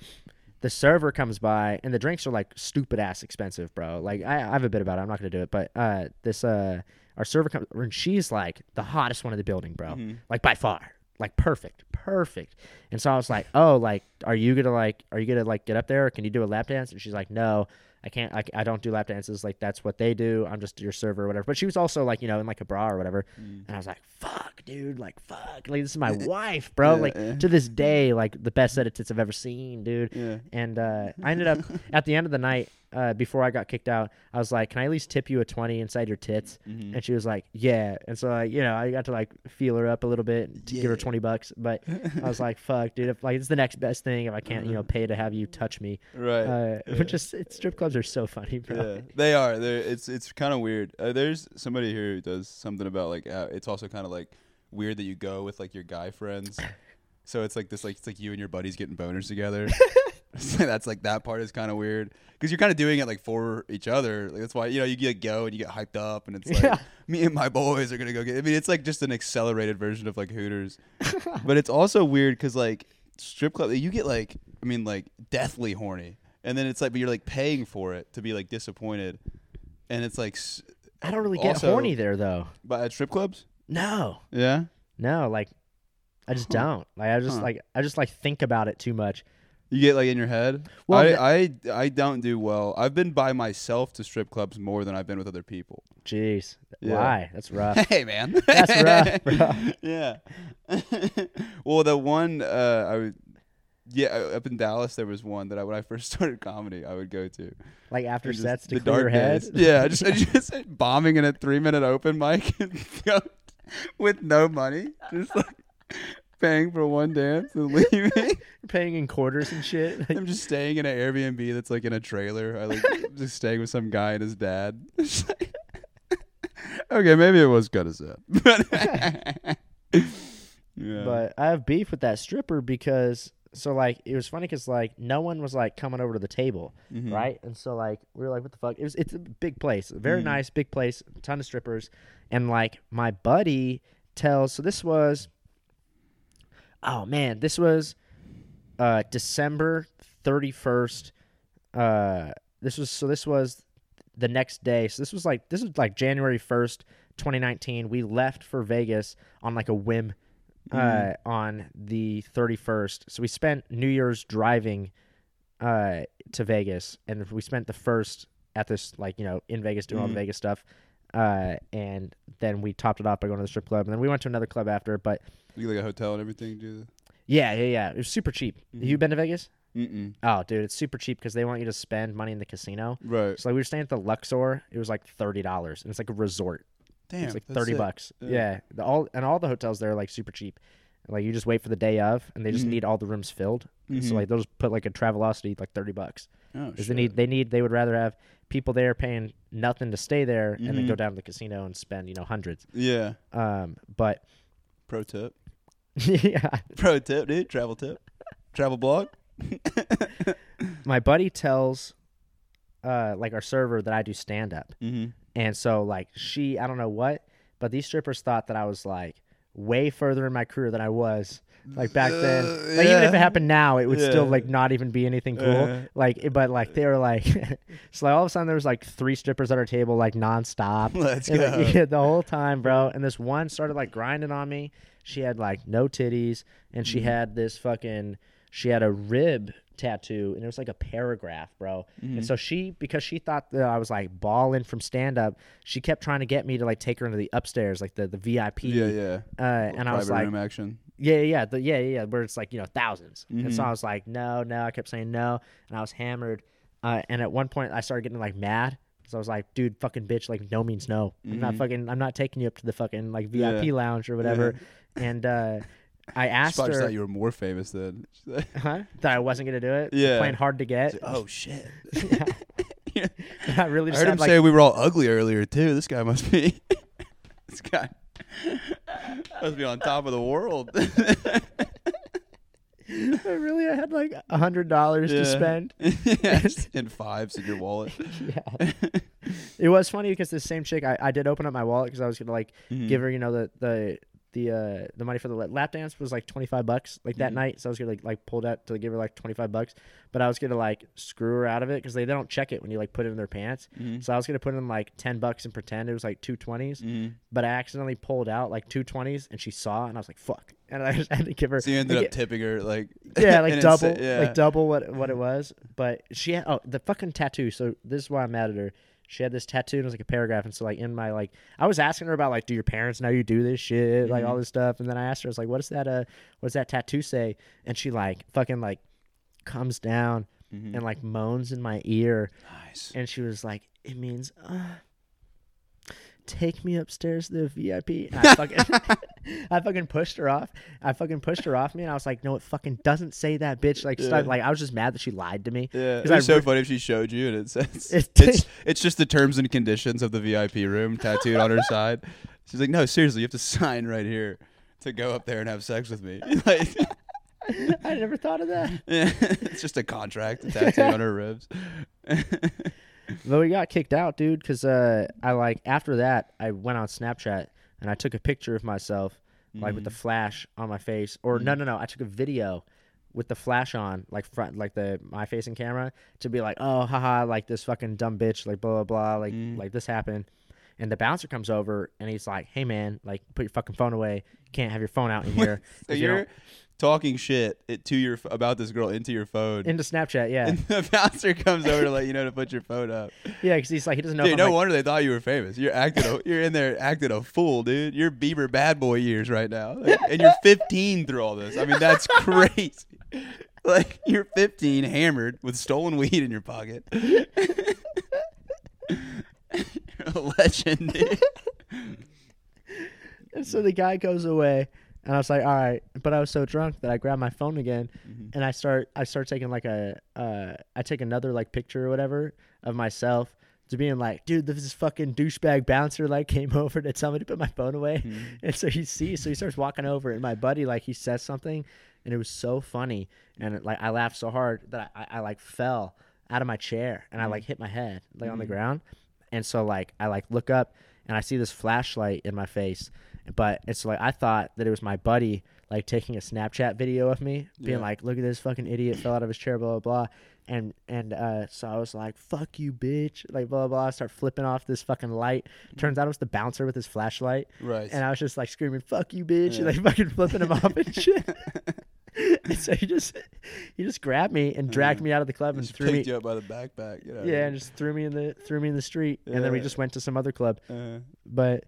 the server comes by, and the drinks are like stupid ass expensive, bro. Like I, I have a bit about it. I'm not gonna do it, but uh, this uh, our server comes, and she's like the hottest one in the building, bro. Mhm. Like by far, like perfect, perfect. And so I was like, oh, like, are you gonna like, are you gonna like get up there? Or can you do a lap dance? And she's like, no. I can't. I, I don't do lap dances. Like that's what they do. I'm just your server or whatever. But she was also like, you know, in like a bra or whatever. Mm. And I was like, fuck, dude. Like, fuck. Like, this is my wife, bro. Yeah, like, yeah. to this day, like, the best set of tits I've ever seen, dude. Yeah. And uh, I ended up, at the end of the night, uh, before I got kicked out, I was like, can I at least tip you a 20 inside your tits? Mhm. And she was like, yeah. And so, like, you know, I got to, like, feel her up a little bit to give her 20 bucks. But I was like, fuck, dude. If, like, it's the next best thing if I can't, you know, pay to have you touch me. Right. Uh, yeah. Which is, it's, strip clubs are so funny, bro. Yeah, they are. They're, it's it's kind of weird. Uh, there's somebody here who does something about like uh, it's also kind of like weird that you go with like your guy friends. So it's like this like it's like you and your buddies getting boners together. That's like that part is kind of weird because you're kind of doing it like for each other. Like that's why you know you get go and you get hyped up and it's like Yeah. me and my boys are gonna go get. I mean it's like just an accelerated version of like Hooters, but it's also weird because like strip club you get like I mean like deathly horny and then it's like but you're like paying for it to be like disappointed and it's like I don't really get Also- horny there, though. but at strip clubs No. yeah No, like, I just Huh. don't. Like, I just, Huh. like, I just, like, think about it too much. You get like in your head Well, I, I I don't do well I've been by myself to strip clubs more than I've been with other people Jeez. Yeah. Why? That's rough. hey man That's rough, bro. yeah well the one uh I would yeah uh, up in Dallas there was one that I when I first started comedy I would go to Like after just sets to the clear your dark head. Yeah, I just, I just bombing in a three minute open mic and go with no money, just like paying for one dance and leaving. paying in quarters and shit. I'm just staying in an Airbnb that's like in a trailer. I like just staying with some guy and his dad. okay, maybe it was kind of sad, but yeah. But I have beef with that stripper because so like it was funny because like no one was like coming over to the table, Mhm. right? And so like we were like, what the fuck? It was it's a big place, a very Mhm. nice big place, ton of strippers, and like my buddy tells. So this was, oh man, this was uh December thirty first, uh this was so this was the next day. So this was like this was like January first, 2019. We left for Vegas on like a whim uh, Mhm. on the 31st. So we spent New Year's driving uh, to Vegas, and we spent the first at this like you know in Vegas doing all the Mhm. Vegas stuff. Uh, and then we topped it off by going to the strip club, and then we went to another club after. But You get like a hotel and everything, do yeah, yeah, yeah, it was super cheap. Mhm. You been to Vegas? Mm-mm. Oh, dude, it's super cheap because they want you to spend money in the casino. Right. So like we were staying at the Luxor. It was like thirty dollars, and it's like a resort. Damn. it's like that's thirty sick. bucks. Yeah. Yeah, The, all and all the hotels there are like super cheap. Like you just wait for the day of, and they just Mhm. need all the rooms filled. So Mhm. like they'll just put like a Travelocity like thirty bucks. Oh, 'Cause shit. they need they need they would rather have people there paying nothing to stay there, and then go Mhm. down to the casino and spend you know hundreds. Yeah. Um, but Pro tip. yeah, Pro tip, dude. Travel tip. Travel blog. my buddy tells uh like our server that I do stand up. mm-hmm. And so like she, I don't know what, but these strippers thought that I was like way further in my career than I was like back then. Uh, Like even if it happened now, it would still like not even be anything cool. Uh. like, but like they were like, so like all of a sudden there was like three strippers at our table like nonstop. Let's And, like, yeah, the whole time, bro. And this one started like grinding on me. She had like no titties, and she Mhm. had this fucking. She had a rib tattoo, and it was like a paragraph, bro. Mhm. And so she, because she thought that I was like balling from stand up, she kept trying to get me to like take her into the upstairs, like the the VIP. Yeah, yeah. Uh, and I was like, room action. yeah, yeah, yeah, the, yeah, yeah, yeah, where it's like you know 1000s And so Mhm. I was like, no, no. I kept saying no, and I was hammered. Uh, and at one point, I started getting like mad. So I was like, dude, fucking bitch, like no means no. I'm not Mhm. fucking. I'm not taking you up to the fucking like Yeah. VIP lounge or whatever. And uh, I She asked probably her, thought you were more famous then. Like, huh, that I wasn't gonna do it. Yeah. playing hard to get. oh shit. Yeah. I really I just heard had, him like, say we were all ugly earlier too. This guy must be. this guy must be on top of the world. I really I had like a hundred dollars to spend. yeah, in fives in your wallet. yeah. It was funny because the same chick I, I did open up my wallet because I was gonna like Mhm. give her you know the the the uh the money for the lap dance was like 25 bucks like that Mhm. night so I was gonna like, like pull out to give her like 25 bucks but I was gonna like screw her out of it because they, they don't check it when you like put it in their pants Mhm. so I was gonna put in like 10 bucks and pretend it was like two 20s Mhm. but I accidentally pulled out like two 20s and she saw and I was like fuck and I just had to give her So you ended like, up tipping her like yeah, like double, yeah. like double what what it was. But she had oh the fucking tattoo. So this is why I'm mad at her. She had this tattoo and it was like a paragraph, and so like in my like I was asking her about like do your parents know you do this shit like all Mhm. this stuff, and then I asked her I was like what does that uh what does that tattoo say? And she like fucking like comes down Mhm. and like moans in my ear, nice. and she was like it means. uh Take me upstairs to the VIP. And I fucking, I fucking pushed her off. I fucking pushed her off me, and I was like, "No, it fucking doesn't say that, bitch." Like. Yeah. like I was just mad that she lied to me. Yeah, it's I so re- funny if she showed you and it says It's- it's it's just the terms and conditions of the VIP room tattooed on her side. She's like, no, seriously, you have to sign right here to go up there and have sex with me. like, I never thought of that. yeah, it's just a contract tattooed on her ribs. But we got kicked out, dude, because uh, I like after that I went on Snapchat and I took a picture of myself like with the flash on my face, or no, Mhm. no, no, I took a video with the flash on, like front, like the my facing camera, to be like, oh, haha, like this fucking dumb bitch, like blah blah blah, like Mm. like this happened. And the bouncer comes over and he's like, "Hey man, like put your fucking phone away. You can't have your phone out in here." So you're talking shit to your about this girl into your phone. into Snapchat, yeah, and the bouncer comes over to let you know to put your phone up. yeah, because he's like, he doesn't know. Dude, no like, wonder they thought you were famous. You're acting. A, you're in there acting a fool, dude. You're Bieber bad boy years right now, Like, and you're 15 through all this. I mean, that's crazy. Like you're 15, hammered with stolen weed in your pocket. You're a legend, dude. And so the guy goes away, and I was like, "All right," but I was so drunk that I grabbed my phone again, Mhm. and I start I start taking like a uh I take another like picture or whatever of myself to being like, "Dude, this fucking douchebag bouncer like came over to tell me to put my phone away," Mhm. and so he sees, so he starts walking over, and my buddy like he says something, and it was so funny, and it, like I laughed so hard that I, I, I like fell out of my chair, and I like hit my head like on the Mhm. ground, and so like I like look up, and I see this flashlight in my face, but it's like I thought that it was my buddy like taking a Snapchat video of me, being Yeah. like, "Look at this fucking idiot fell out of his chair," blah blah blah. and and uh, so I was like, "Fuck you, bitch!" Like blah blah. blah. I start flipping off this fucking light. Turns out it was the bouncer with his flashlight, Right. and I was just like screaming, "Fuck you, bitch!" and Yeah. like fucking flipping him off and shit. and so he just he just grabbed me and dragged me out of the club and threw me. you up by the backpack. You know, Yeah, and just threw me in the threw me in the street, and then we just went to some other club. Uh, But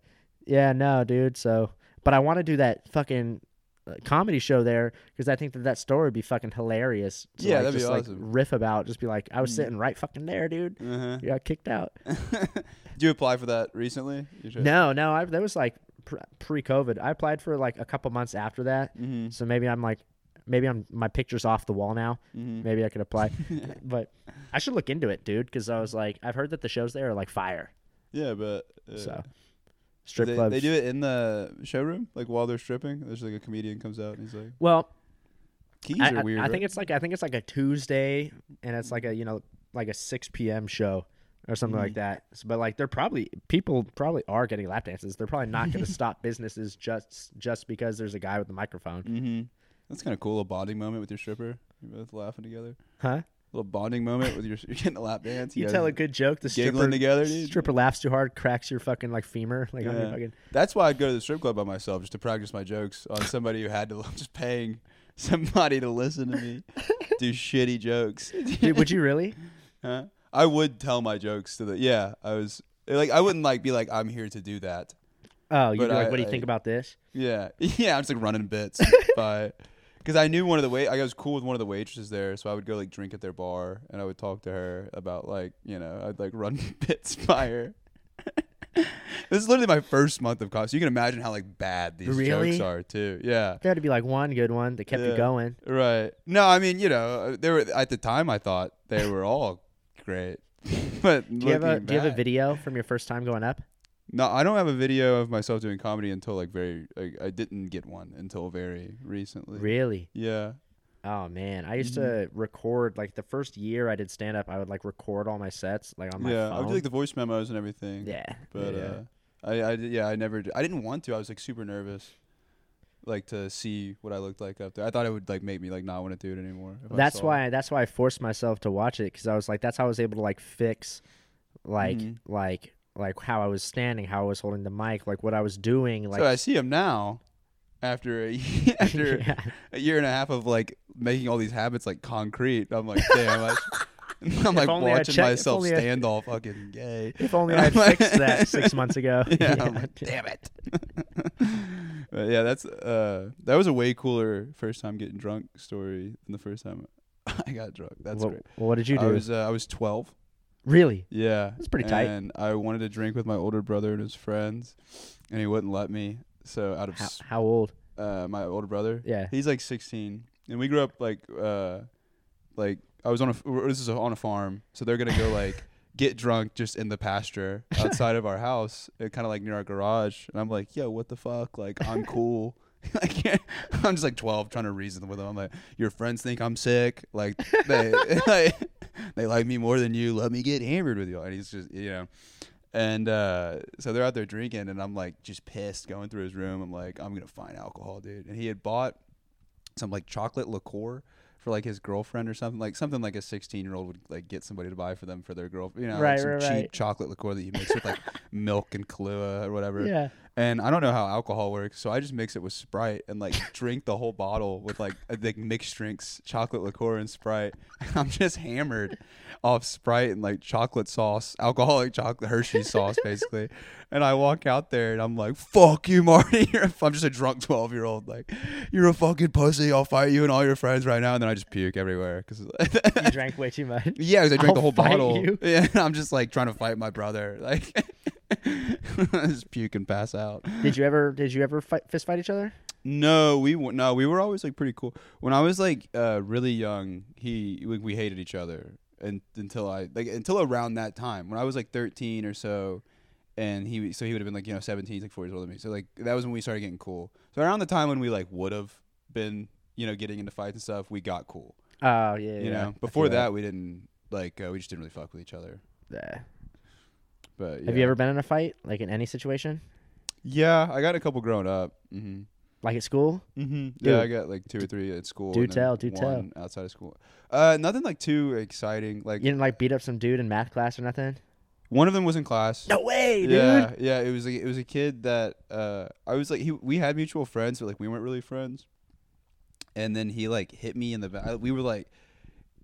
yeah, no, dude. So, but I want to do that fucking uh, comedy show there because I think that that story would be fucking hilarious. To, Yeah, like, that'd be just, like, awesome. riff about, just be like, I was Mm. sitting right fucking there, dude. uh-huh. You got kicked out. Did you apply for that recently? No, no, I that was like pre-COVID. I applied for like a couple months after that, Mhm. so maybe I'm like, maybe I'm my picture's off the wall now. Mhm. Maybe I could apply, but I should look into it, dude, because I was like, I've heard that the shows there are like fire. Yeah, but uh, So strip they, clubs. they do it in the showroom, like while they're stripping. There's like a comedian comes out and he's like, Well, "Keys I, are weird." I think right?" it's like I think it's like a Tuesday, and it's like a you know like a six p.m. show or something like Mhm. that. S- But like they're probably people probably are getting lap dances. They're probably not going to stop businesses just just because there's a guy with a microphone, Mm-hmm. That's kind of cool. A bonding moment with your stripper. You're both laughing together. huh? Little bonding moment with your you're getting a lap dance. You guys tell a good joke, the stripper together, dude. stripper laughs too hard, cracks your fucking like femur, like Yeah. fucking. That's why I'd go to the strip club by myself just to practice my jokes on somebody who had to just paying somebody to listen to me do shitty jokes. Dude, would you really? Huh? I would tell my jokes to the yeah. I was like I wouldn't like be like I'm here to do that. Oh, you'd But be like, I- what do you I- think about this? Yeah, yeah. I'm just like running bits by because I knew one of the wait. I was cool with one of the waitresses there, so I would go like drink at their bar and I would talk to her about like you know I'd like run bits by her. this is literally my first month of college. So you can imagine how like bad these Really? jokes are too. Yeah. There had to be like one good one that kept you going. Right. No, I mean, you know, uh, they were at the time. I thought they were all great, but Do you have a looking Do you have a video from your first time going up? No, I don't have a video of myself doing comedy until like very. Like, I didn't get one until very recently. Really? Yeah. Oh man, I used Mhm. to record like the first year I did stand up. I would like record all my sets like on my yeah. I would do like the voice memos and everything. yeah, But yeah. uh, I, I, did- yeah, I never. I didn't want to. I was like super nervous, like to see what I looked like up there. I thought it would like make me like not want to do it anymore. if I that's saw it. why that's why I forced myself to watch it because I was like that's how I was able to like fix, like Mhm. like like how I was standing, how I was holding the mic, like what I was doing, like so I see him now, after a after yeah. a year and a half of like making all these habits like concrete. I'm like, damn, I, I'm like watching myself only I- stand all fucking gay. If only I'd fixed that six months ago. Yeah, I'm like, damn it. but yeah, that's uh, that was a way cooler first time getting drunk story than the first time I got drunk. That's what, great. what did you do? I was uh, I was 12. Really? Yeah, It's pretty tight. And I wanted to drink with my older brother and his friends, and he wouldn't let me. So out of How, s- how old? uh, my older brother, Yeah. He's like 16, and we grew up like uh, like I was on a f- this is on a farm, so they're gonna go like get drunk just in the pasture outside of our house, kind of like near our garage, and I'm like, yo, what the fuck? Like I'm cool. like I'm just like 12, trying to reason with them. I'm like, your friends think I'm sick. Like they like, they like me more than you. Let me get hammered with you. And he's just you know. And uh, so they're out there drinking, and I'm like just pissed going through his room. I'm like, I'm gonna find alcohol, dude. And he had bought some like chocolate liqueur for like his girlfriend or something, like something like a 16 year old would like get somebody to buy for them for their girl, you know, like some right, cheap right. chocolate liqueur that you mix with like milk and Kahlua or whatever. Yeah. And I don't know how alcohol works, so I just mix it with Sprite and like drink the whole bottle with like uh, like mixed drinks, chocolate liqueur and Sprite. I'm just hammered off Sprite and like chocolate sauce, alcoholic chocolate Hershey sauce, basically. And I walk out there and I'm like, "Fuck you, Marty! I'm just a drunk 12 year old. Like, you're a fucking pussy. I'll fight you and all your friends right now." And then I just puke everywhere because. You drank way too much. Yeah, because I drank I'll the whole bottle. you. Yeah, I'm just like trying to fight my brother. Like, just puke and pass out. Did you ever? Did you ever fight, fist fight each other? No, we w- no, we were always like pretty cool. When I was like uh, really young, he we, we hated each other, and until I like until around that time when I was like 13 or so, and he so he would have been like you know 17, like four years older than me. So like that was when we started getting cool. So around the time when we like would have been you know getting into fights and stuff, we got cool. Oh yeah. you yeah. know, before that we didn't like uh, we just didn't really fuck with each other. Yeah. But Have you ever been in a fight, like in any situation? Yeah, I got a couple growing up. hmm Like at school? Mm-hmm. Yeah, I got like two or three at school. Do and tell, do tell. Outside of school, uh, nothing like too exciting. Like You didn't like beat up some dude in math class or nothing? one of them was in class. No way, dude. Yeah, yeah. It was like it was a kid that uh, I was like he. We had mutual friends, but like we weren't really friends. And then he like hit me in the back. We were like,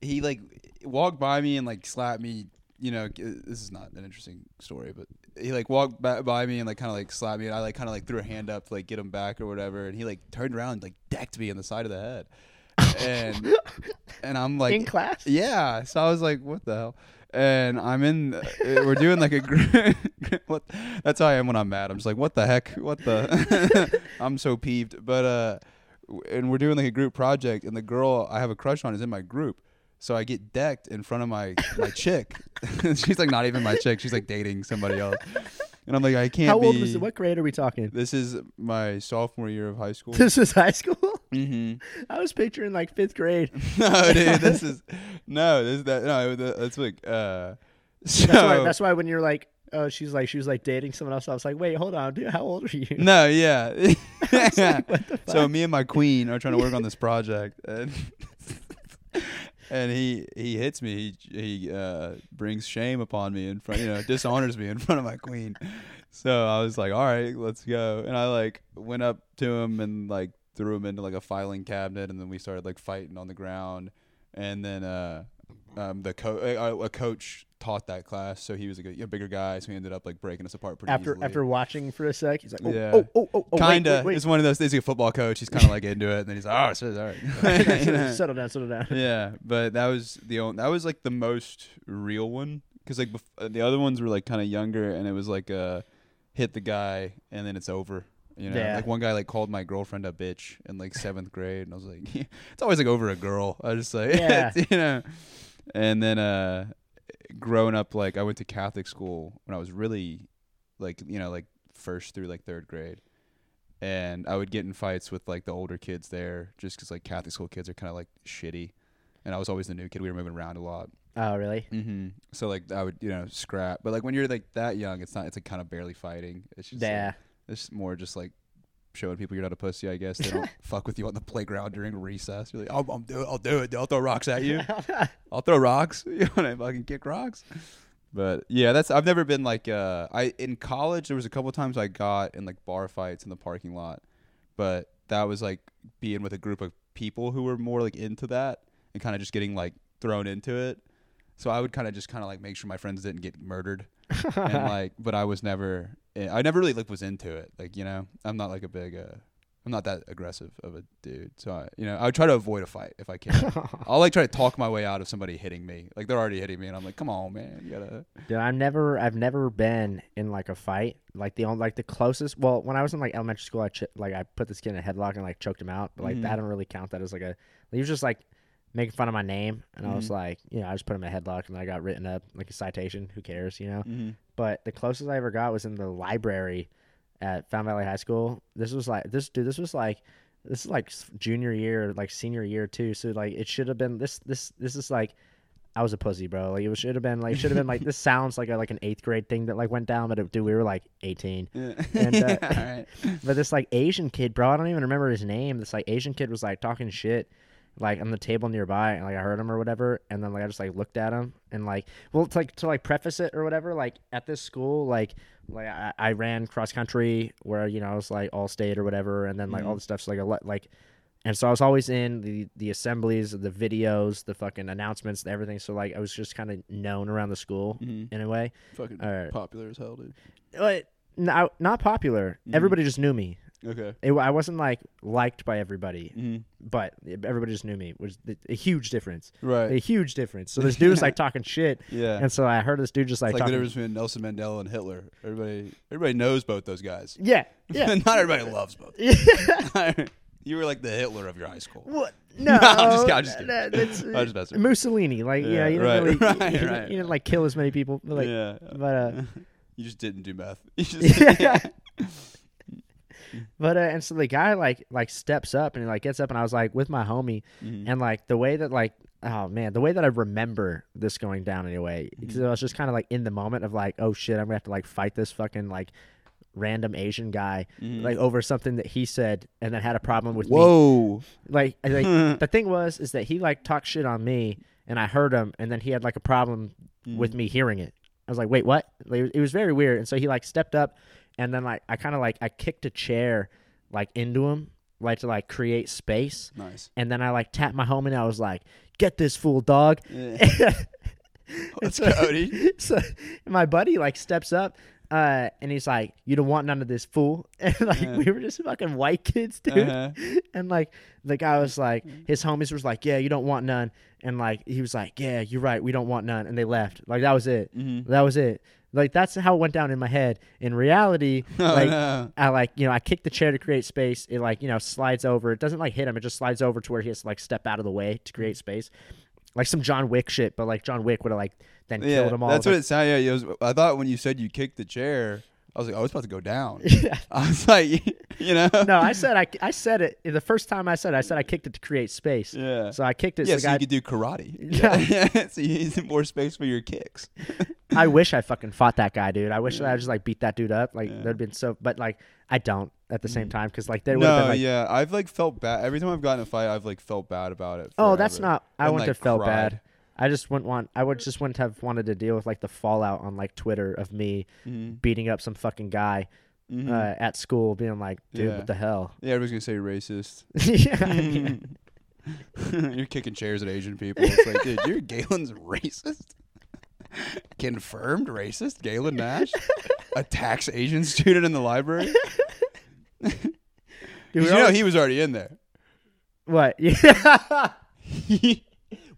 he like walked by me and like slapped me. You know, this is not an interesting story, but he like walked ba- by me and like kind of like slapped me, and I like kind of like threw a hand up to like get him back or whatever, and he like turned around and like decked me in the side of the head, and and I'm like in class? yeah. So I was like, what the hell? And I'm in, uh, we're doing like a, what, that's how I am when I'm mad. I'm just like, what the heck? What the, I'm so peeved. But, uh, and we're doing like a group project and the girl I have a crush on is in my group. So I get decked in front of my, my chick. She's like not even my chick. She's like dating somebody else. And I'm like, I can't How be. old was it? What grade are we talking? This is my sophomore year of high school. This is high school? mm-hmm. I was picturing like fifth grade. no, dude, this is no, this is that no, that- that's like uh. So, That's why, that's why when you're like, oh, she's like, she was like dating someone else. I was like, wait, hold on, dude, how old are you? no, yeah. the so me and my queen are trying to work on this project, and and he he hits me. He he uh, brings shame upon me in front, you know, dishonors me in front of my queen. So I was like, all right, let's go. And I like went up to him and like threw him into like a filing cabinet, and then we started like fighting on the ground. And then uh, um, the co- uh, a coach taught that class, so he was a, a bigger guy, so he ended up like breaking us apart pretty after easily. after watching for a sec, he's like, oh, Yeah. oh, oh, oh, oh, Kinda. It's one of those. things. He's a football coach. He's kind of like into it, and then he's like, "Oh, so all right." Settle down, settle down. yeah, but that was the only, that was like the most real one because like bef- uh, the other ones were like kind of younger, and it was like uh, hit the guy and then it's over. You know, Yeah. like one guy like called my girlfriend a bitch in like seventh grade, and I was like, it's always like over a girl. I just like, Yeah. you know. And then uh, growing up, like I went to Catholic school when I was really like you know like first through like third grade and I would get in fights with like the older kids there, just because like Catholic school kids are kind of like shitty, and I was always the new kid. We were moving around a lot, Oh, really? mm-hmm. so like I would you know scrap. But like when you're like that young, it's not. It's like kind of barely fighting. It's just like, Yeah. it's more just like showing people you're not a pussy. I guess they don't fuck with you on the playground during recess. You're like, I'll, I'll do it. I'll do it. I'll throw rocks at you. I'll throw rocks. You want to fucking kick rocks? But yeah, that's I've never been like uh I in college there was a couple times I got in like bar fights in the parking lot. But that was like being with a group of people who were more like into that and kind of just getting like thrown into it. So I would kind of just kind of like make sure my friends didn't get murdered. and like but I was never I never really like was into it. Like, you know, I'm not like a big uh I'm not that aggressive of a dude. So I, you know, I would try to avoid a fight if I can. I'll like try to talk my way out of somebody hitting me. Like they're already hitting me, and I'm like, come on, man, you gotta. Dude, I've never, I've never been in like a fight. Like the only, like the closest. Well, when I was in like elementary school, I ch- like I put this kid in a headlock and like choked him out. But like Mhm. that don't really count that as like a. He was just like making fun of my name, and I was Mhm. like, you know, I just put him in a headlock and I got written up like a citation. Who cares, you know? Mm-hmm. But the closest I ever got was in the library at Fountain Valley High School. This was like this dude. This was like this is like junior year, like senior year too. So like it should have been this. This this is like I was a pussy, bro. Like it should have been like should have been like this sounds like a like an eighth grade thing that like went down, but it, dude, we were like eighteen. Yeah. And, uh, All right. But this like Asian kid, bro, I don't even remember his name. This like Asian kid was like talking shit, like on the table nearby, and like I heard him or whatever, and then like I just like looked at him and like, well, to like to like preface it or whatever, like at this school, like like I, I ran cross country where you know I was like all state or whatever, and then like all Mhm. the stuff's like a le- like. And so I was always in the the assemblies, the videos, the fucking announcements, everything. So like I was just kind of known around the school Mm-hmm. in a way. Fucking Alright. popular as hell, dude. But not not popular. Mhm. Everybody just knew me. Okay. It, I wasn't like liked by everybody, Mm-hmm. but everybody just knew me. Which is a huge difference. Right. A huge difference. So this dude was like talking shit, Yeah. and so I heard this dude just like, it's like the difference between Nelson Mandela and Hitler. Everybody, everybody knows both those guys. yeah, yeah, Not everybody loves both. yeah. you were like the Hitler of your high school. what? No, I'm just- I'm just kidding. no, that's, I'm just messing. Mussolini. Like, yeah, Yeah, you didn't really, right, you, right. you didn't like kill as many people. But, like, yeah. but uh, you just didn't do math. You just, Yeah. But uh, and so the guy like like steps up and he like gets up and I was like with my homie Mhm. and like the way that like oh man the way that I remember this going down anyway because I was just kind of like in the moment of like oh shit I'm gonna have to like fight this fucking like random Asian guy Mhm. like over something that he said and then had a problem with me. Whoa. Like, like the thing was is that he like talked shit on me and I heard him and then he had like a problem Mm. with me hearing it. I was like, wait, what? Like, it was very weird. And so he like stepped up and then like I kind of like I kicked a chair like into him like to like create space Nice. and then I like tapped my homie and I was like, get this fool dog. Let's so, go, so my buddy like steps up uh, and he's like, "You don't want none of this, fool." And like Uh-huh. we were just fucking white kids, dude. Uh-huh. And like the guy was like, his homies was like, "Yeah, you don't want none." And like he was like, "Yeah, you're right, we don't want none." And they left. Like that was it. Mhm. That was it. Like that's how it went down in my head. In reality, Oh, like no. I like you know I kick the chair to create space. It like you know slides over. It doesn't like hit him. It just slides over to where he has to like step out of the way to create space, like some John Wick shit. But like John Wick would have like then Yeah, killed him all. that's what it sounded. Yeah, it was, I thought when you said you kicked the chair, I was like, oh, it's about to go down. Yeah. I was like, you know. no, I said I, I said it the first time I said it, I said I kicked it to create space. Yeah. So I kicked it. yeah, so so guy, you could do karate. Yeah. Yeah. so you need more space for your kicks. I wish I fucking fought that guy, dude. I wish that I just like beat that dude up. Like Yeah. there'd been so, but like I don't at the same mm. time because like there would No, been like, yeah, I've like felt bad every time I've gotten a fight. I've like felt bad about it. oh, that's not. I And, wouldn't like, have felt cried. bad. I just wouldn't want. I would just wouldn't have wanted to deal with like the fallout on like Twitter of me Mhm. beating up some fucking guy Mhm. uh, at school, being like, dude, Yeah. what the hell? yeah, everybody's gonna say racist. yeah, you're kicking chairs at Asian people. It's like, dude, you're Galen's racist. Confirmed racist. Galen Nash attacks Asian student in the library. Dude, you know always- he was already in there. what? Yeah.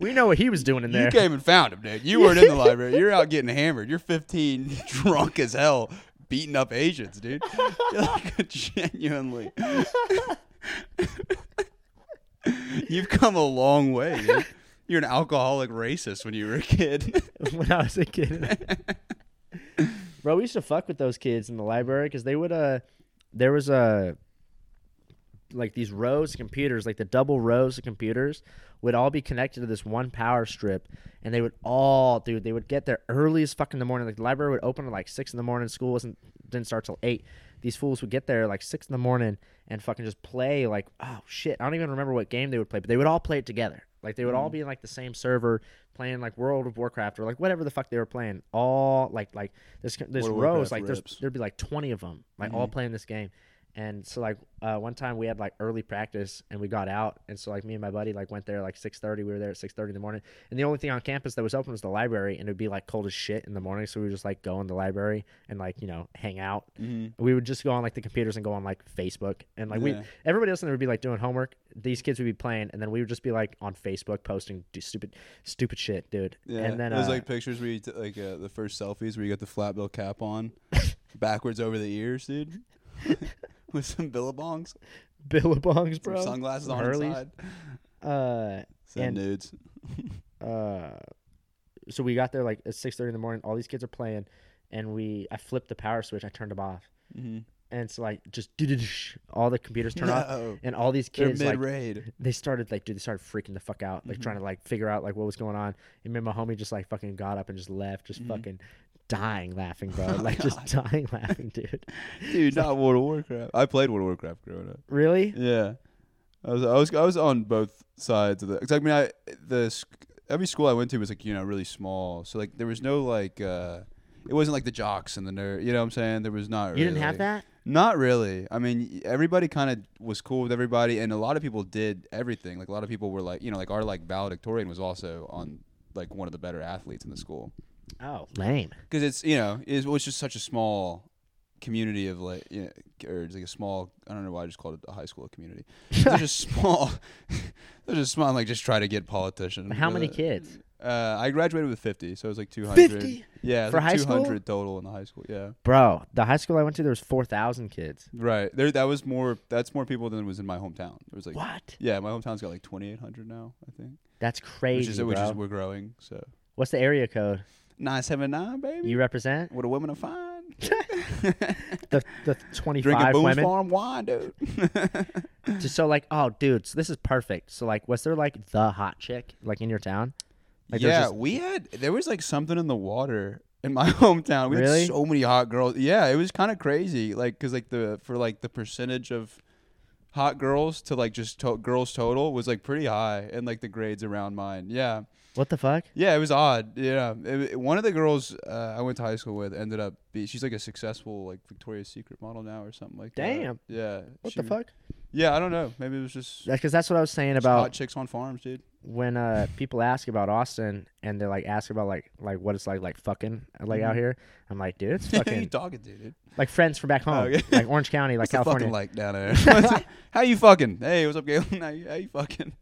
We know what he was doing in there. You came and found him, dude. You weren't in the library. You're out getting hammered. You're 15, drunk as hell, beating up Asians, dude. You're like genuinely. You've come a long way, dude. You're an alcoholic racist when you were a kid. when I was a kid. Bro, we used to fuck with those kids in the library because they would uh, there was a like these rows of computers, like the double rows of computers, would all be connected to this one power strip, and they would all, dude, they would get there early as fuck in the morning. Like the library would open at like six in the morning. School wasn't didn't start till eight. These fools would get there like six in the morning and fucking just play like oh shit. I don't even remember what game they would play, but they would all play it together. Like they would all be in like the same server playing like World of Warcraft or like whatever the fuck they were playing. All like like this this World rows like there's there'd be like 20 of them like all playing this game and so like uh, one time we had like early practice and we got out. And so like me and my buddy like went there like 6.30 we were there at 6.30 in the morning. And the only thing on campus that was open was the library. And it would be like cold as shit in the morning. So we would just like go in the library and like you know hang out. Mhm. we would just go on like the computers and go on like facebook. And like we everybody else in there would be like doing homework. These kids would be playing. And then we would just be like on facebook posting stupid stupid shit dude. Yeah, and then those uh, like pictures where you t- like uh, the first selfies where you got the flat bill cap on, backwards over the ears, dude, with some billabongs, billabongs some bro sunglasses Some on Hurleys. the side, uh send And- nudes. uh so we got there like at six thirty in the morning. All these kids are playing, and we I flipped the power switch. I turned them off, Mm-hmm. and it's like just all the computers turn off, and all these kids mid like they started like dude they started freaking the fuck out like Mhm. trying to like figure out like what was going on. And me and my homie just like fucking got up and just left, just Mhm. fucking dying laughing, bro. Oh, like just dying laughing, dude. Dude, not World of Warcraft. I played World of Warcraft growing up. Really? Yeah, I was I was I was on both sides of the. Cause I mean, I the every school I went to was like you know really small, so like there was no like. uh it wasn't like the jocks and the nerd. You know what I'm saying? There was not. You didn't have that? Not really. I mean, everybody kind of was cool with everybody, and a lot of people did everything. Like a lot of people were like, you know, like our like valedictorian was also on like one of the better athletes in the school Oh, lame. because it's you know it was just such a small community of like you know, or it's like a small I don't know why I just called it a high school community. They're just small. They're just small. Like just try to get politicians. How many Uh, kids? Uh, I graduated with fifty, so it was like two hundred. 50? Yeah, For high two school? hundred total in the high school. Yeah, Bro, the high school I went to there was four thousand kids. right. There, that was more. That's more people than was in my hometown. There was like What? Yeah, my hometown's got like 2,800 now, I think. That's crazy, which is bro. which is we're growing. So What's the area code? 979, baby. You represent what the women are fine. the the twenty Drinking five Boone's women. Farm wine, dude. Just so like, oh, dude, so this is perfect. So like, was there like the hot chick like in your town? Like, yeah, just- we had there was like something in the water in my hometown. We Really? had so many hot girls. Yeah, it was kind of crazy. Like, cause like the for like the percentage of hot girls to like just to- girls total was like pretty high, and like the grades around mine. Yeah, What the fuck? yeah, it was odd. Yeah, It- it- one of the girls uh, I went to high school with ended up be she's like a successful like Victoria's Secret model now or something like Damn. that. Yeah. What she- the fuck? Yeah, I don't know. Maybe it was just Because that's what I was saying just about hot chicks on farms, dude. when uh people ask about Austin and they're like ask about like like what it's like like fucking like out Mhm. here. I'm like, dude, it's Who you fucking talking to, dude? like friends from back home, okay. like Orange County, like What's the fucking California. like down there? What's- how you fucking? Hey, what's up, Galen? How you, how you fucking?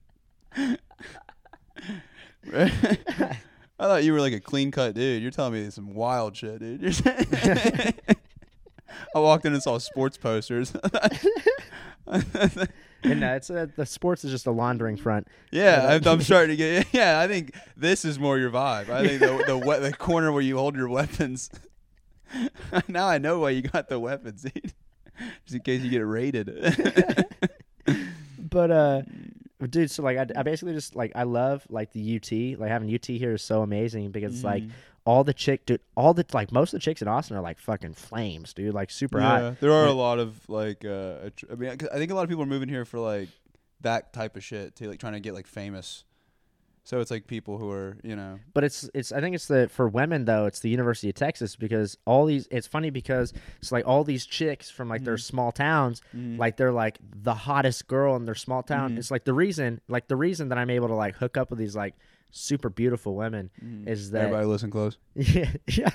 I thought you were like a clean cut dude. You're telling me some wild shit, dude. I walked in and saw sports posters. and uh, it's uh, the sports is just a laundering front. yeah, Yeah. I'm, I'm starting to get. Yeah, I think this is more your vibe. I think the the, we- the corner where you hold your weapons. now I know why you got the weapons, dude. Just in case you get raided. But uh, dude, so like I, I basically just like I love like the UT. Like having UT here is so amazing because it's like all the chick, dude, all the like most of the chicks in Austin are like fucking flames, dude. Like super yeah, hot. there are a lot of like. Uh, I mean I think a lot of people are moving here for like that type of shit to like trying to get like famous. So it's like people who are, you know, But it's it's I think it's the for women though it's the University of Texas because all these it's funny because it's like all these chicks from like their Mhm. small towns like they're like the hottest girl in their small town. Mhm. It's like the reason like the reason that I'm able to like hook up with these like super beautiful women is that everybody listen close. yeah yeah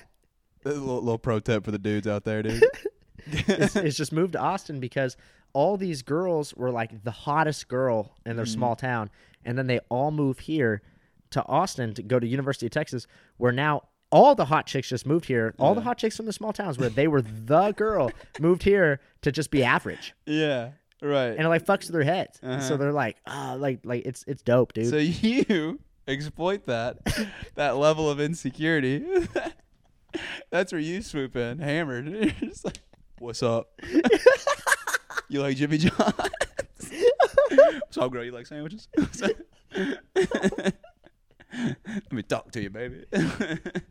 A little, little pro tip for the dudes out there, dude. it's, it's just moved to Austin because all these girls were like the hottest girl in their Mhm. small town, and then they all move here to Austin to go to University of Texas, where now all the hot chicks just moved here. All the hot chicks from the small towns where they were the girl moved here to just be average, yeah, right. and it like fucks with their heads. So Uh-huh. they're like, ah, like like it's it's dope, dude. So you exploit that that level of insecurity. That's where you swoop in, hammered. Like, What's up? You like Jimmy John's? What's up, girl? You like sandwiches? Let me talk to you, baby. it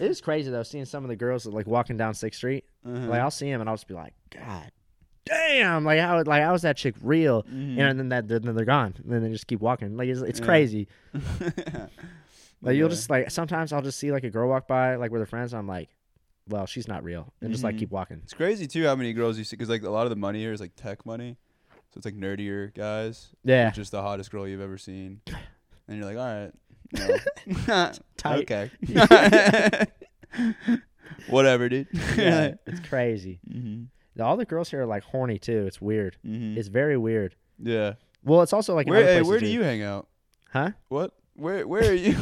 is crazy though, seeing some of the girls like walking down Sixth Street. Uh-huh. Like I'll see them and I'll just be like, God damn! Like how like how is that chick real? Mhm. And then that then they're gone. And then they just keep walking. Like it's, it's Yeah. crazy. Like you'll just like sometimes I'll just see like a girl walk by like with her friends. And I'm like, well, she's not real, and just like Mhm. keep walking. It's crazy too how many girls you see because like a lot of the money here is like tech money, so it's like nerdier guys. Yeah, just the hottest girl you've ever seen, and you're like, all right, no. Tight. okay, whatever, dude. yeah, it's crazy. mm-hmm. All the girls here are like horny too. It's weird. Mm-hmm. It's very weird. yeah. Well, it's also like in Where other hey, places, where do dude. you hang out? Huh? What? Where where are you?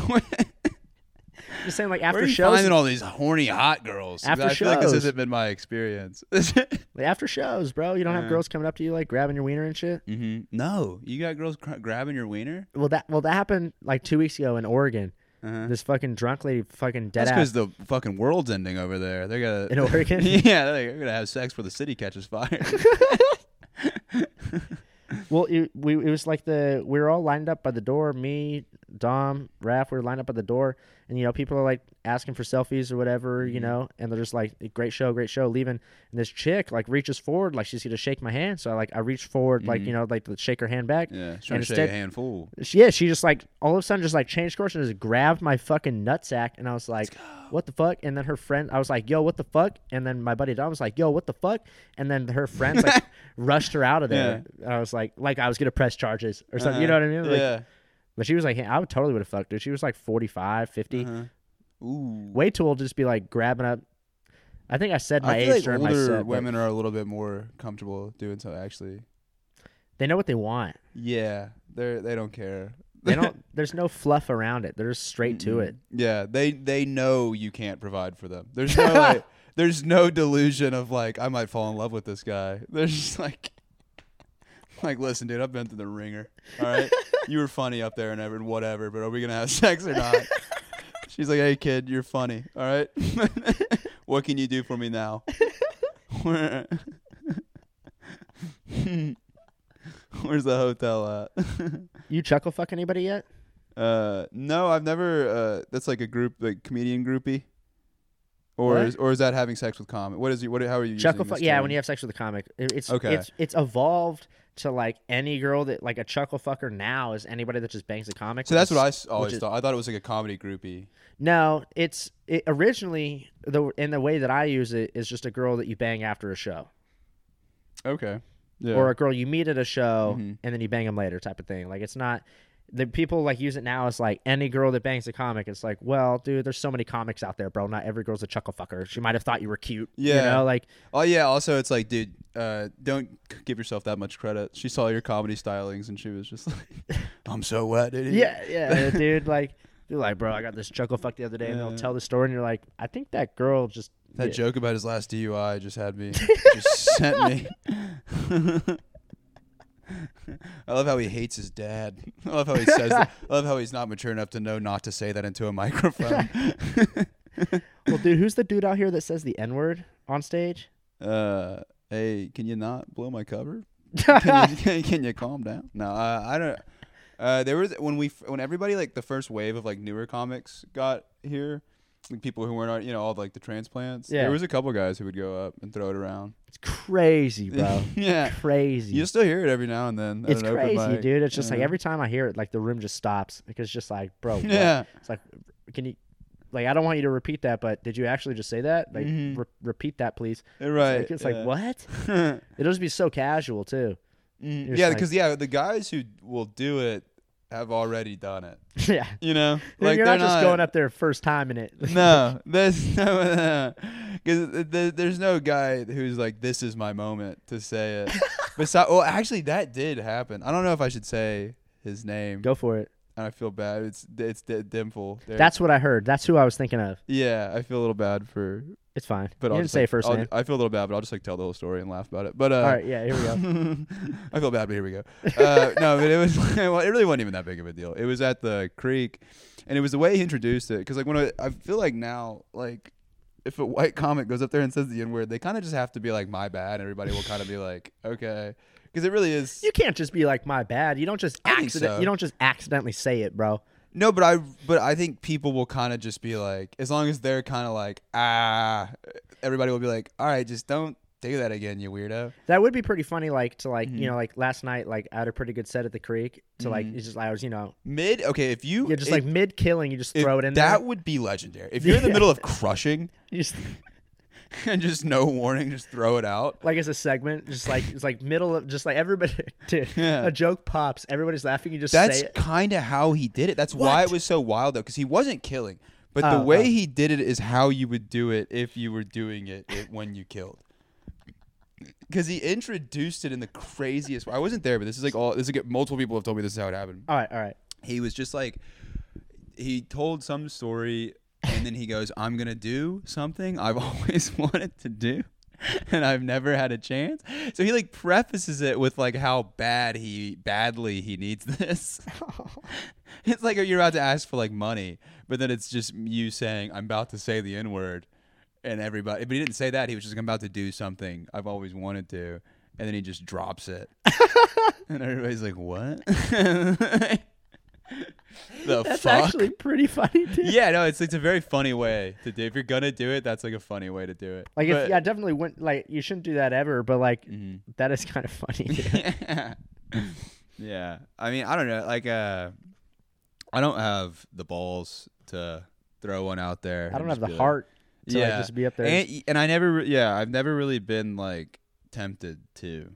Where Just saying like are after you shows. finding all these horny hot girls. After I feel like this shows. hasn't been my experience. like, after shows, bro. You don't have girls coming up to you like grabbing your wiener and shit. mm-hmm. No, you got girls cr- grabbing your wiener. Well, that well that happened like two weeks ago in Oregon. Uh-huh. This fucking drunk lady, fucking dead That's ass because the fucking world's ending over there. They're gonna in Oregon. yeah, they're gonna have sex before the city catches fire. Well, it, we it was like the we were all lined up by the door. Me, Dom, Raph, we were lined up at the door, and you know people are like asking for selfies or whatever, you Mhm. know, and they're just like, "Great show, great show," leaving. And this chick like reaches forward, like she's gonna shake my hand. So I like I reach forward, like Mhm. you know, like to shake her hand back. yeah, she's trying to shake a handful. She, yeah, she just like all of a sudden just like changed course and just grabbed my fucking nutsack, and I was like, "What the fuck?" And then her friend, I was like, "Yo, what the fuck?" And then my buddy Dom was like, "Yo, what the fuck?" And then her friends like rushed her out of there. And I was like, like I was gonna press charges or something. You know Uh-huh. what I mean? Like, yeah. But she was like, I would totally would have fucked her. She was like 45, 50. Uh-huh. Ooh. Way too old to just be like grabbing up. I think I said my I feel age like during my set. women are a little bit more comfortable doing so. Actually, They know what they want. yeah, they're they don't care. They don't. there's no fluff around it. They're just straight to Mm-mm. it. Yeah, they they know you can't provide for them. There's no like, there's no delusion of like I might fall in love with this guy. There's just like like listen, dude, I've been through the ringer. All right, you were funny up there and ever whatever, but are we gonna have sex or not? She's like, hey kid, you're funny. All right, what can you do for me now? Where- Where's the hotel at? You chuckle fuck anybody yet? Uh, no, I've never. Uh, that's like a group, like comedian groupie. or What? is or is that having sex with comic? What is you? What? How are you? Chuckle using fuck. this Yeah, term? when you have sex with a comic, It- it's Okay. it's it's evolved to like any girl that like a chuckle fucker now is anybody that just bangs a comic. So that's what I always is- thought. I thought it was like a comedy groupie. No, it's it originally the in the way that I use it is just a girl that you bang after a show, Okay. Yeah. or a girl you meet at a show Mhm. and then you bang them later type of thing. Like it's not. The people like use it now as like any girl that bangs a comic. It's like, well, dude, there's so many comics out there, bro. Not every girl's a chuckle fucker. She might have thought you were cute. Yeah. you know, like oh yeah. Also, it's like, dude, uh, don't give yourself that much credit. She saw your comedy stylings and she was just like, "I'm so wet, dude." Yeah, yeah, dude. Like, you're like, bro, I got this chuckle fuck the other day, and they'll tell the story, and you're like, I think that girl just That yeah. joke about his last DUI just had me. just sent me. I love how he hates his dad. I love how he says. That. I love how he's not mature enough to know not to say that into a microphone. Well, dude, who's the dude out here that says the N word on stage? uh, hey, can you not blow my cover? Can you, can, can you calm down? No, uh, I don't. Uh, there was when we when everybody like the first wave of like newer comics got here, like people who weren't you know all like the transplants. Yeah. There was a couple guys who would go up and throw it around. It's crazy, bro. yeah. crazy. You still hear it every now and then. it's crazy, dude. It's just like every time I hear it, like the room just stops because it's just like, bro, what? Yeah. It's like, can you? Like, I don't want you to repeat that, but did you actually just say that? Like, Mhm. re- repeat that, please. Right. Like, it's like what? It'll just be so casual too. You're yeah, just like- because yeah, the guys who will do it have already done it. yeah, You know, like you're they're not just going up there first time in it. No, there's no, because there's no guy who's like, "This is my moment" to say it. Besides, well, actually, that did happen. I don't know if I should say his name. Go for it. And I feel bad. It's it's D- Dimple. There- That's what I heard. That's who I was thinking of. yeah. I feel a little bad for, It's fine. but you I'll didn't just, say like, first I'll- name. I feel a little bad, but I'll just like tell the whole story and laugh about it. But uh, All right, yeah, here we go. I feel bad, but here we go. Uh, no, but it was well, it really wasn't even that big of a deal. It was at the creek, and it was the way he introduced it. Because like when I, I feel like now, like if a white comic goes up there and says the n word, they kind of just have to be like, "My bad," and everybody will kind of be like, "Okay," because it really is. You can't just be like my bad. You don't just accident. so. You don't just accidentally say it, bro. No, but I but I think people will kind of just be like, as long as they're kind of like, ah, everybody will be like, all right, just don't do that again, you weirdo. That would be pretty funny. Like to like Mhm. you know like last night like I had a pretty good set at the creek. To like Mhm. it's just I was you know Mid, okay, if you yeah just like mid killing you just throw it in that there. would be legendary. If you're in the middle of crushing You just and just no warning, just throw it out. like as a segment, just like it's like middle of just like everybody. Dude, Yeah. a joke pops, everybody's laughing. You just That's say it. kind of how he did it. That's why it was so wild though, because he wasn't killing, but the Oh, way oh. he did it is how you would do it if you were doing it, it when you killed. Because he introduced it in the craziest. Way. I wasn't there, but this is like all. This is like, multiple people have told me this is how it happened. All right, all right. He was just like, he told some story, and then he goes, "I'm gonna do something I've always wanted to do." And I've never had a chance. So he like prefaces it with like how bad he badly he needs this. It's like you're about to ask for like money, but then it's just you saying, "I'm about to say the N word," and everybody. But he didn't say that. He was just, "I'm about to do something I've always wanted to," and then he just drops it, and everybody's like, "What?" The That's fuck? actually pretty funny. Dude. yeah, no, it's it's a very funny way to do. If you're gonna do it, that's like a funny way to do it. Like, But- if, yeah, definitely wouldn't like you shouldn't do that ever. But like, Mhm. that is kind of funny. yeah. yeah. I mean, I don't know. Like, uh, I don't have the balls to throw one out there. I don't have the like- heart to yeah. like, just be up there. and, and I never, yeah, I've never really been like tempted to.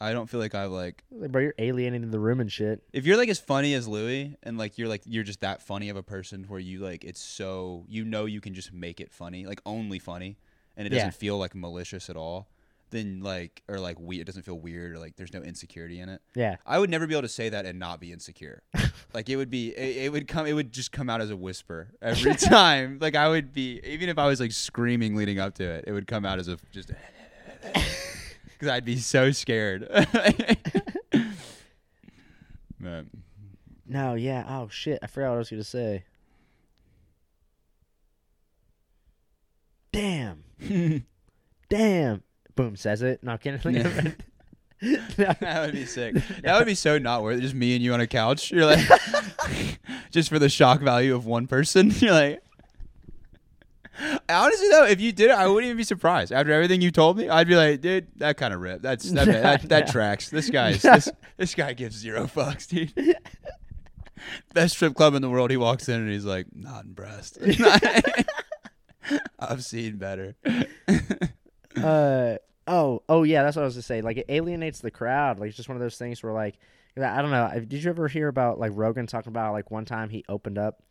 I don't feel like I like Like, bro, you're alienating the room and shit. if you're like as funny as Louis and like you're like you're just that funny of a person where you like it's so you know you can just make it funny like only funny and it doesn't feel like malicious at all then like or like we it doesn't feel weird or like there's no insecurity in it Yeah. I would never be able to say that and not be insecure. like it would be, it, it would come, it would just come out as a whisper every time. like I would be, even if I was like screaming leading up to it, it would come out as a just because I'd be so scared. Man. No, yeah. Oh shit, I forgot what I was gonna say. Damn. Damn. Boom says it. Not kidding. Yeah. No. That would be sick. That would be so not worth it. Just me and you on a couch. You're like, just for the shock value of one person. You're like, Honestly though, if you did it, I wouldn't even be surprised. After everything you told me, I'd be like, dude, that kind of rip. That's that, that, that, No. tracks. This guy's this, this guy gives zero fucks, dude. Best strip club in the world. He walks in and he's like, not impressed. I've seen better. uh oh oh yeah that's what i was gonna say like it alienates the crowd like it's just one of those things where like i don't know did you ever hear about like rogan talking about like one time he opened up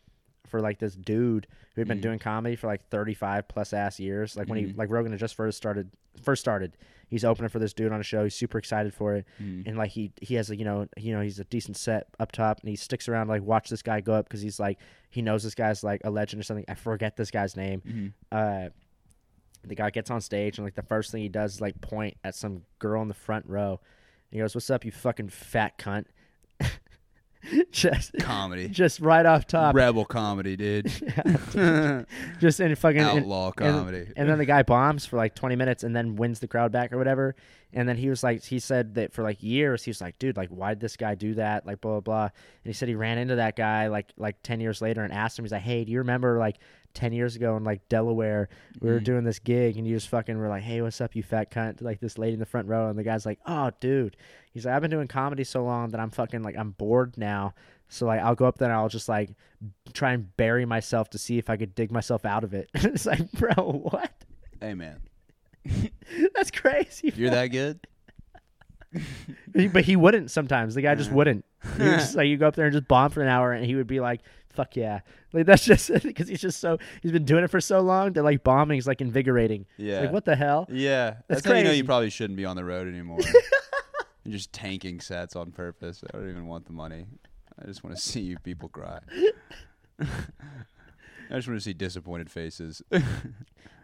for like this dude who had been Mhm. doing comedy for like 35 plus ass years like when he Mhm. like rogan had just first started first started he's opening for this dude on a show he's super excited for it Mm. and like he he has a you know you know he's a decent set up top and he sticks around like watch this guy go up because he's like he knows this guy's like a legend or something i forget this guy's name Mhm. uh the guy gets on stage and like the first thing he does is like point at some girl in the front row. He goes, "What's up, you fucking fat cunt?" just Comedy. just right off top. Rebel comedy, dude. just in fucking and, Outlaw comedy. and then the guy bombs for like 20 minutes and then wins the crowd back or whatever. And then he was like, he said that for like years, he was like, dude, like, why did this guy do that? Like, blah, blah, blah. And he said he ran into that guy like, like 10 years later and asked him, he's like, hey, do you remember like 10 years ago in like Delaware, we were Mhm. doing this gig and you just fucking were like, hey, what's up, you fat cunt? Like this lady in the front row. And the guy's like, oh, dude. He's like, I've been doing comedy so long that I'm fucking like, I'm bored now. So like, I'll go up there and I'll just like try and bury myself to see if I could dig myself out of it. it's like, bro, what? hey man, That's crazy. you're that good? But he wouldn't sometimes. The guy just wouldn't. He was just like you go up there and just bomb for an hour, and he would be like, "Fuck yeah!" Like that's just because he's just so he's been doing it for so long that like bombing is like invigorating. It's Yeah. Like what the hell? Yeah, That's that's, how you know crazy. you probably shouldn't be on the road anymore. You're just tanking sets on purpose. I don't even want the money. I just want to see you people cry. I just want to see disappointed faces.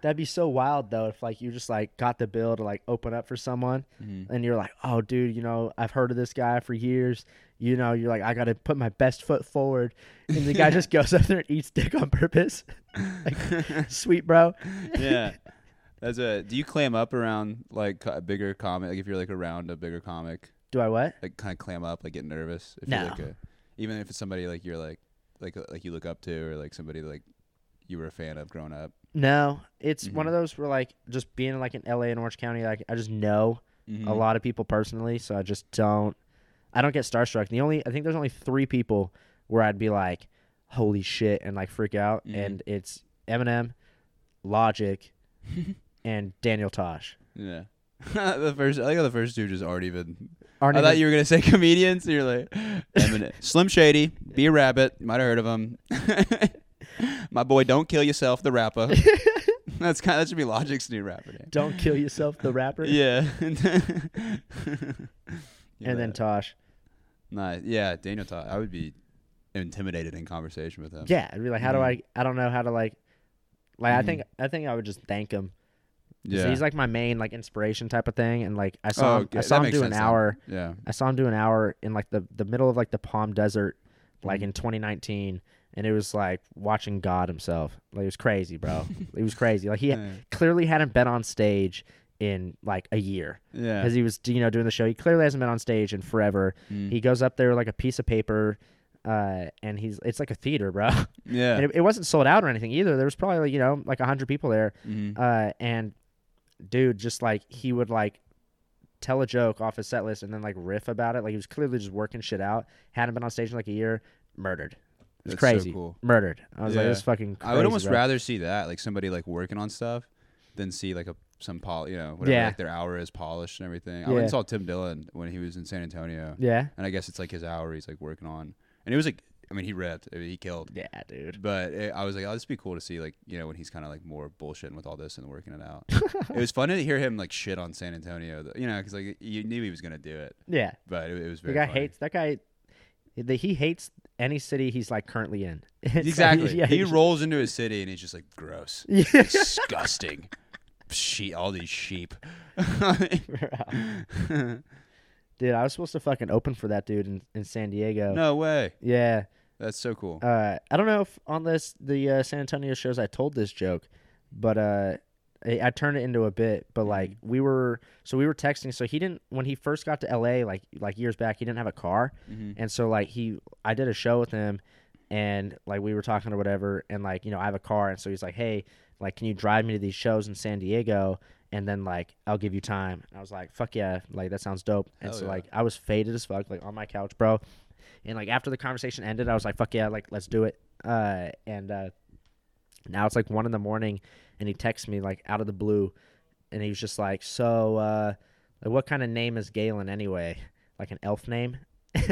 That'd be so wild though if like you just like got the bill to like open up for someone, Mhm. and you're like, "Oh, dude, you know I've heard of this guy for years." You know, you're like, "I got to put my best foot forward," and the guy just goes up there and eats dick on purpose. like, sweet bro. yeah, that's a. Do you clam up around like a bigger comic? Like if you're like around a bigger comic, Do I what? like kind of clam up, like get nervous. If No. You're like a, even if it's somebody like you're like like like you look up to, or like somebody like you were a fan of growing up. No, it's one Mhm. of those where like just being like in LA and Orange County, like I just know Mhm. a lot of people personally, so I just don't. I don't get starstruck. The only I think there's only three people where I'd be like, "Holy shit!" and like freak out, Mhm. and it's Eminem, Logic, and Daniel Tosh. Yeah. the first, I think the first two just aren't even. Aren't I thought you were gonna say comedians. You're like Slim Shady, Be a Rabbit. You might have heard of him. My boy, don't kill yourself, the rapper. That's kind. that should be Logic's new rapper name. Don't kill yourself, the rapper. Yeah. and then Tosh. Nice. Yeah, Daniel Tosh. I would be intimidated in conversation with him. Yeah, I'd be like, how do Mhm. I? I don't know how to like. Like I think I think I would just thank him. Yeah. He's like my main like inspiration type of thing, and like I saw Oh, him, okay. I That saw him makes do an sense then. hour. Yeah. I saw him do an hour in like the the middle of like the Palm Desert, like Mhm. in 2019, and it was like watching God himself. Like it was crazy, bro. it was crazy. Like he Yeah. clearly hadn't been on stage in like a year Yeah. because he was you know doing the show. He clearly hasn't been on stage in forever. Mm. He goes up there with like a piece of paper. Uh, and he's it's like a theater, bro. yeah. And it, it wasn't sold out or anything either. There was probably like, you know like a hundred people there. Mhm. Uh, and dude, just like he would like tell a joke off his set list and then like riff about it. Like he was clearly just working shit out. Hadn't been on stage in like a year. Murdered. It's That's so crazy. cool. Murdered. I was like, this is fucking. Crazy, I would almost bro. rather see that, like somebody like working on stuff, than see like a some pol, you know, whatever Yeah. like their hour is polished and everything. I Yeah. went and saw Tim Dillon when he was in San Antonio, Yeah. and I guess it's like his hour he's like working on, and it was like, I mean, he ripped, I mean, he killed. Yeah, dude. But it, I was like, oh, this would be cool to see, like, you know, when he's kind of like more bullshitting with all this and working it out. it was fun to hear him like shit on San Antonio, th- you know, because like you knew he was gonna do it, Yeah. but it, it was The very. guy funny. hates that guy. The, he hates any city he's like currently in. It's like- Exactly. yeah, he he's- rolls into his city and he's just like gross, Yeah. disgusting. Sheep, all these sheep. Dude, I was supposed to fucking open for that dude in, in San Diego. no way. Yeah. That's so cool. Uh, I don't know if on this the uh, San Antonio shows I told this joke, but uh, I, I turned it into a bit. But like we were, so we were texting. So he didn't when he first got to L.A. like like years back. He didn't have a car, Mhm. and so like he, I did a show with him, and like we were talking or whatever, and like you know I have a car, and so he's like, hey, Like, can you drive me to these shows in San Diego? And then like I'll give you time. And I was like, fuck yeah, like that sounds dope. And Hell so yeah. like I was faded as fuck, like on my couch, bro. And like after the conversation ended, I was like, fuck yeah, like let's do it. Uh, and uh, now it's like one in the morning, and he texts me like out of the blue, and he was just like, so uh, like, what kind of name is Galen anyway? Like an elf name?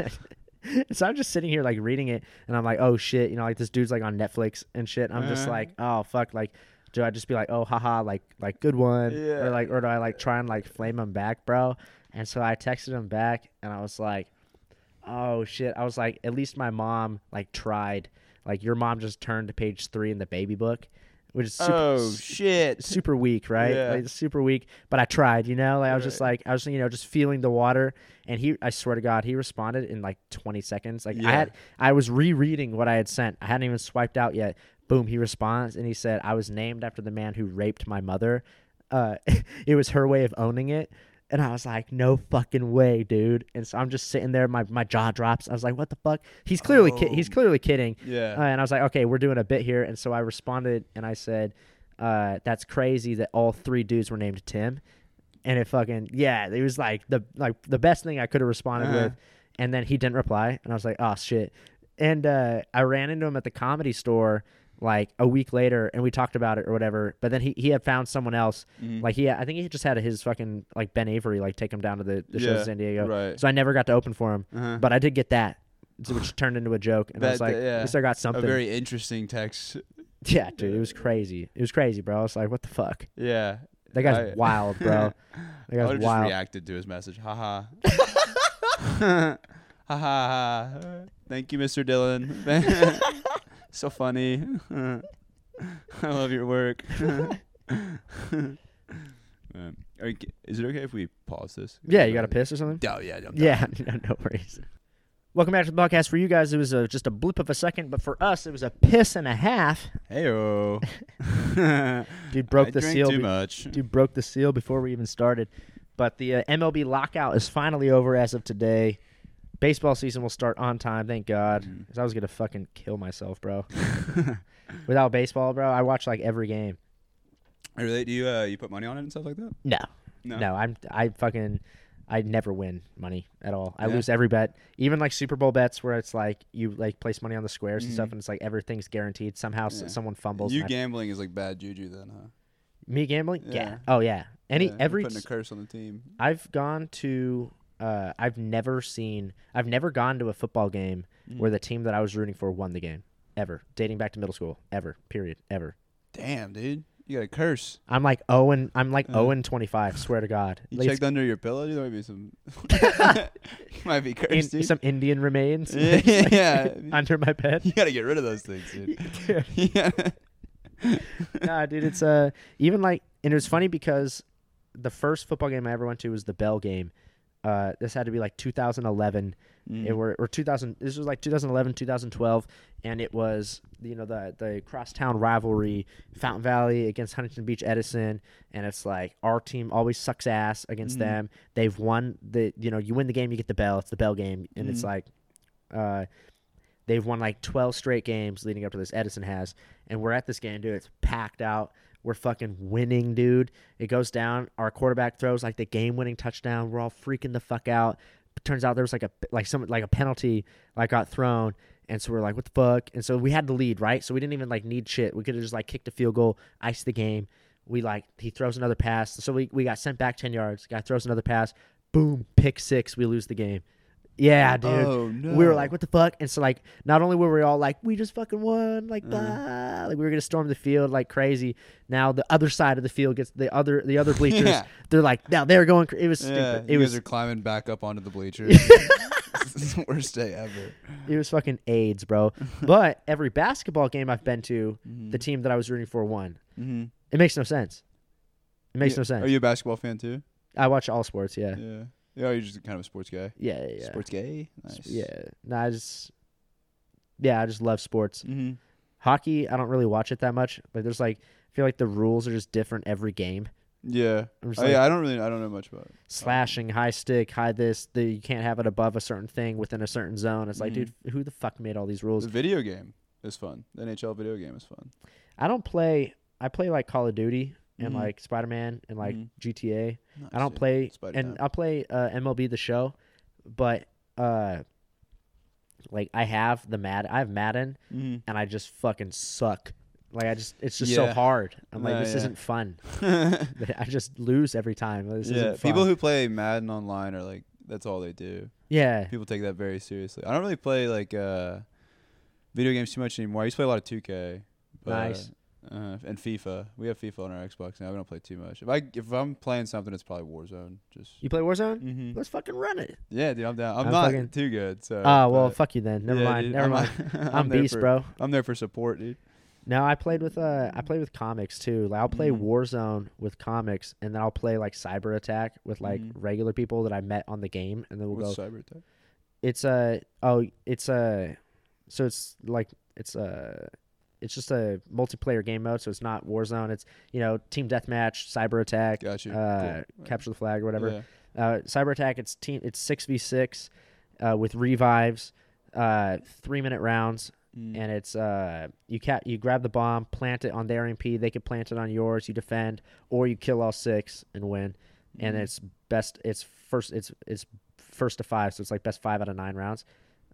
so I'm just sitting here like reading it, and I'm like, oh shit, you know, like this dude's like on Netflix and shit. I'm just Uh-huh. like, oh fuck, like. Do I just be like, oh, haha, like, like, good one, Yeah. or like, or do I like try and like flame him back, bro? And so I texted him back, and I was like, oh shit. I was like, at least my mom like tried. Like your mom just turned to page three in the baby book, which is super, oh shit! super weak, right? Yeah. Like, super weak. But I tried, you know. Like I was just like I was, you know, just feeling the water. And he, I swear to God, he responded in like 20 seconds. Like I had, I was rereading what I had sent. I hadn't even swiped out yet. Boom, he responds and he said, "I was named after the man who raped my mother. Uh, it was her way of owning it." And I was like, "No fucking way, dude!" And so I'm just sitting there, my, my jaw drops. I was like, "What the fuck?" He's clearly ki- he's Oh. clearly kidding. Yeah. Uh, and I was like, okay, we're doing a bit here. And so I responded and I said, uh, that's crazy that all three dudes were named Tim. And it fucking yeah, it was like the like the best thing I could have responded Uh-huh. with. And then he didn't reply, and I was like, oh shit. And uh, I ran into him at the comedy store like a week later, and we talked about it or whatever. But then he, he had found someone else. Mhm. Like he, I think he just had his fucking like Ben Avery like take him down to the, the shows Yeah, in San Diego. right. So I never got to open for him, Uh-huh. but I did get that, which turned into a joke. And I was That- like, yeah. at least I got something a very interesting text. Yeah, dude, it was crazy. It was crazy, bro. I was like, what the fuck? Yeah. That guy's I- wild, bro. That I guy's would have just wild. reacted to his message. Ha ha. ha ha ha. Thank you, Mr. Dillon. So funny. I love your work. Um, are you, is it okay if we pause this? Yeah, you got to piss or something? Oh yeah, I'm Yeah, no, no worries. Welcome back to the podcast. For you guys, it was a, just a blip of a second, but for us, it was a piss and a half. Heyo. Dude broke I the drank seal. Too be- much. Dude broke the seal before we even started. But the uh, MLB lockout is finally over as of today. Baseball season will start on time, thank God. Mhm. 'Cause I was gonna fucking kill myself, bro. Without baseball, bro, I watch like every game. really? Do you uh, you put money on it and stuff like that? No, No. No, I'm I fucking I never win money at all. I Yeah. lose every bet. Even like Super Bowl bets where it's like you like place money on the squares and stuff Mhm. and it's like everything's guaranteed. Somehow s Yeah. someone fumbles. You and I- gambling is like bad juju then, huh? me gambling? Yeah. Yeah. Oh yeah. Any Yeah, you're every putting a curse on the team. I've gone to uh I've never seen I've never gone to a football game Mm. where the team that I was rooting for won the game. Ever. Dating back to middle school. Ever. Period. Ever. Damn, dude, you got a curse. I'm like Owen I'm like Uh-huh. Owen twenty five, swear to God. You Like, checked under your pillow. There might be some. might be in- cursed. dude. some Indian remains Yeah, yeah. under my bed. you gotta get rid of those things, dude. Dude. yeah. nah, dude, it's uh even like and it was funny because the first football game I ever went to was the Bell game. Uh, this had to be like 2011. Mm. It were or 2000. This was like 2011, 2012, and it was you know the the crosstown rivalry, Fountain Valley against Huntington Beach Edison, and it's like our team always sucks ass against Mhm. them. They've won the you know you win the game, you get the bell. It's the Bell game, and it's Mhm. like, uh, they've won like 12 straight games leading up to this. Edison has, and we're at this game, dude. It's packed out. We're fucking winning, dude. It goes down. Our quarterback throws like the game-winning touchdown. We're all freaking the fuck out. But turns out there was like a like some like a penalty like got thrown, and so we're like, what the fuck? And so we had the lead, right? So we didn't even like need shit. We could have just like kicked a field goal, iced the game. We like he throws another pass, so we we got sent back ten yards. Guy throws another pass, boom, pick six. We lose the game. Yeah, dude Oh no. we were like, "What the fuck?" And so like, not only were we all like, "We just fucking won!" Like, Uh-huh. like we were gonna storm the field like crazy. Now the other side of the field gets the other the other bleachers. Yeah. They're like, now they're going. It was Yeah, stupid. you It guys was are climbing back up onto the bleachers. the worst day ever. it was fucking AIDS, bro. but every basketball game I've been to, Mm-hmm. the team that I was rooting for won. mm-hmm. It makes no sense. It makes no sense. Are you a basketball fan too? I watch all sports. Yeah, Yeah. Yeah. You're just kind of a sports guy. yeah, yeah. yeah. Sports gay. Nice. Yeah, no, I just yeah, I just love sports. Mm-hmm. Hockey, I don't really watch it that much. But there's like, I feel like the rules are just different every game. Yeah. I'm Oh, like, yeah. I don't really. I don't know much about. it. slashing, high stick, high this. The, you can't have it above a certain thing within a certain zone. It's like, Mhm. dude, who the fuck made all these rules? The video game is fun. The NHL video game is fun. I don't play I play like Call of Duty and Mhm. like Spider Man and like Mhm. GTA. Nice, I don't dude. play Spider-Man. and I'll play uh, MLB the Show, but uh, like I have the Mad I have Madden Mhm. and I just fucking suck. Like I just it's just so Yeah. hard. I'm like Yeah, this yeah. isn't fun. I just lose every time. This yeah, isn't fun. people who play Madden online are like that's all they do. yeah People take that very seriously. I don't really play like uh, video games too much anymore. I used to play a lot of 2K. But, Nice. Uh, and FIFA. We have FIFA on our Xbox now. We don't play too much. If I if I'm playing something, it's probably Warzone. Just you play Warzone. Mm-hmm. Let's fucking run it. yeah, dude. I'm down. I'm, I'm not fucking- too good. So. Oh well, fuck you then. Never yeah, mind. dude, Never I'm, mind. I'm, I'm beast, for, bro. I'm there for support, dude. No, I played with uh I played with comics too. Like I'll play Mhm. Warzone with comics and then I'll play like Cyber Attack with like Mhm. regular people that I met on the game and then we'll What's go cyber attack? it's a oh it's a so it's like it's a it's just a multiplayer game mode so it's not Warzone it's you know team deathmatch cyber attack uh Cool. capture the flag or whatever Yeah. uh cyber attack it's team it's 6v6 uh with revives uh 3 minute rounds Mm. and it's uh you ca- you grab the bomb, plant it on their MP, they can plant it on yours, you defend, or you kill all six and win. And Mhm. it's best it's first it's it's first to five, so it's like best five out of nine rounds.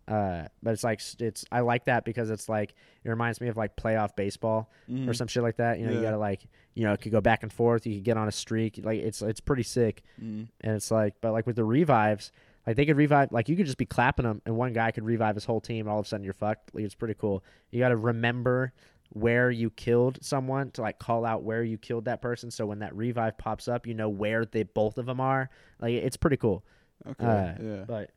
Uh, but it's like it's I like that because it's like it reminds me of like playoff baseball or Mhm. some shit like that. You know, you gotta like you know it could go back and forth. You could get on a streak. Like it's it's pretty sick. Mm. And it's like, but like with the revives, like they could revive, like you could just be clapping them, and one guy could revive his whole team, and all of a sudden you're fucked. Like, it's pretty cool. You got to remember where you killed someone to like call out where you killed that person. So when that revive pops up, you know where they both of them are. Like it's pretty cool. Okay. Uh, yeah. But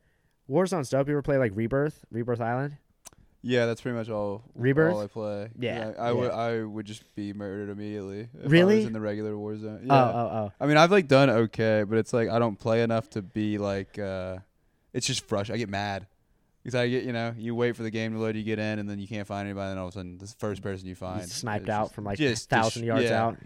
Warzone's dope. You ever play like Rebirth, Rebirth Island? Yeah, that's pretty much all. Rebirth? All I play. Yeah, I, I would. yeah. I would just be murdered immediately. If I Really? was in the regular Warzone. Oh, Yeah. oh, oh. I mean, I've like done okay, but it's like I don't play enough to be like. uh It's just frustrating. I get mad because I get you know you wait for the game to load, you get in, and then you can't find anybody, and all of a sudden this first person you find sniped out just- from like just thousand dis- yards yeah. out.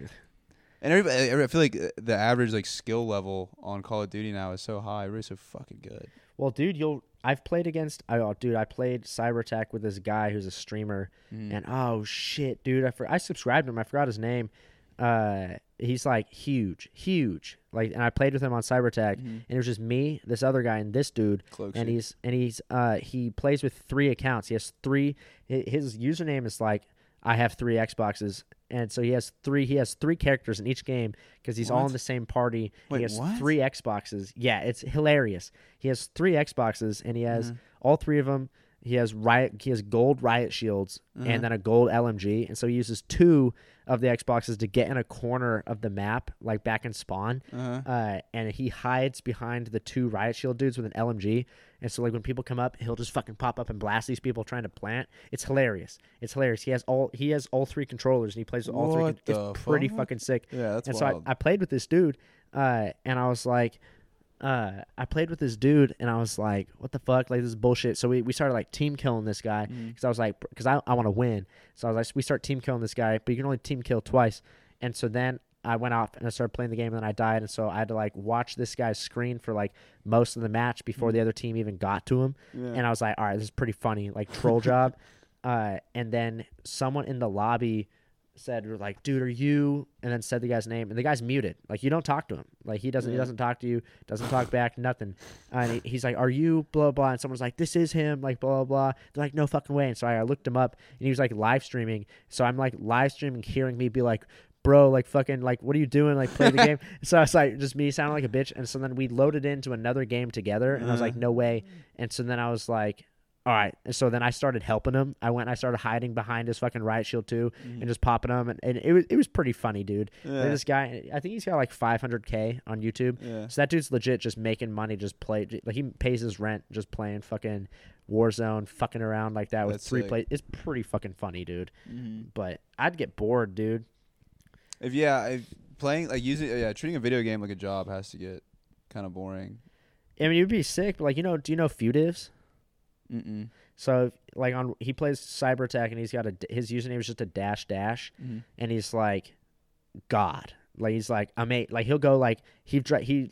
And everybody, I feel like the average like skill level on Call of Duty now is so high. Everybody's so fucking good. Well, dude, you'll. I've played against. Oh, dude, I played Cyber Attack with this guy who's a streamer, Mhm. and oh shit, dude, I for, I subscribed to him. I forgot his name. Uh, he's like huge, huge. Like, and I played with him on Cyber Attack, Mhm. and it was just me, this other guy, and this dude. And suit. he's and he's uh he plays with three accounts. He has three. His username is like I have three Xboxes, and so he has three. He has three characters in each game because he's all in the same party. Wait, he has what? three Xboxes. Yeah, it's hilarious. He has three Xboxes, and he has Mhm. all three of them. He has riot. He has gold riot shields Uh-huh. and then a gold LMG, and so he uses two of the Xboxes to get in a corner of the map, like back in spawn Uh-huh. uh, and he hides behind the two riot shield dudes with an LMG. And so like when people come up, he'll just fucking pop up and blast these people trying to plant. It's hilarious. It's hilarious. He has all he has all three controllers and he plays with all three. What con- the it's pretty fucking sick. Yeah, that's and so. I, I played with this dude, uh, and I was like, uh, I played with this dude, and I was like, what the fuck? Like this is bullshit. So we, we started like team killing this guy because I was like, because I, I want to win. So I was like, we start team killing this guy, but you can only team kill twice. And so then I went off and I started playing the game, and then I died. And so I had to like watch this guy's screen for like most of the match before Mhm. the other team even got to him. yeah. And I was like, all right, this is pretty funny, like troll job. Uh, and then someone in the lobby said, like, dude, are you? And then said the guy's name, and the guy's muted. Like, you don't talk to him. Like, he doesn't. He doesn't talk to you. Doesn't talk back. Nothing. And he, he's like, are you? Blah blah. And someone's like, this is him. Like blah blah. blah. They're like, no fucking way. And so I, I looked him up, and he was like live streaming. So I'm like live streaming, hearing me be like. Bro, like fucking, like, what are you doing? Like, play the game. So I was like, just me sounding like a bitch. And so then we loaded into another game together, and I was like, Uh-huh. no way. And so then I was like, all right. And so then I started helping him. I went and I started hiding behind his fucking riot shield too Mhm. and just popping him. And, and it was it was pretty funny, dude. Yeah. This guy, I think he's got like 500k on YouTube. yeah. So that dude's legit just making money, just play. Like he pays his rent just playing fucking Warzone, fucking around like that with That's three sick. play. It's pretty fucking funny, dude. Mhm. But I'd get bored, dude. If yeah, if playing like using yeah, treating a video game like a job has to get kind of boring. I mean, you'd be sick. But like, you know, do you know Futives? Mm-mm. So like on he plays Cyber Attack and he's got a his username is just a dash dash. Mhm. and he's like god like he's like i'm eight like he'll go like he he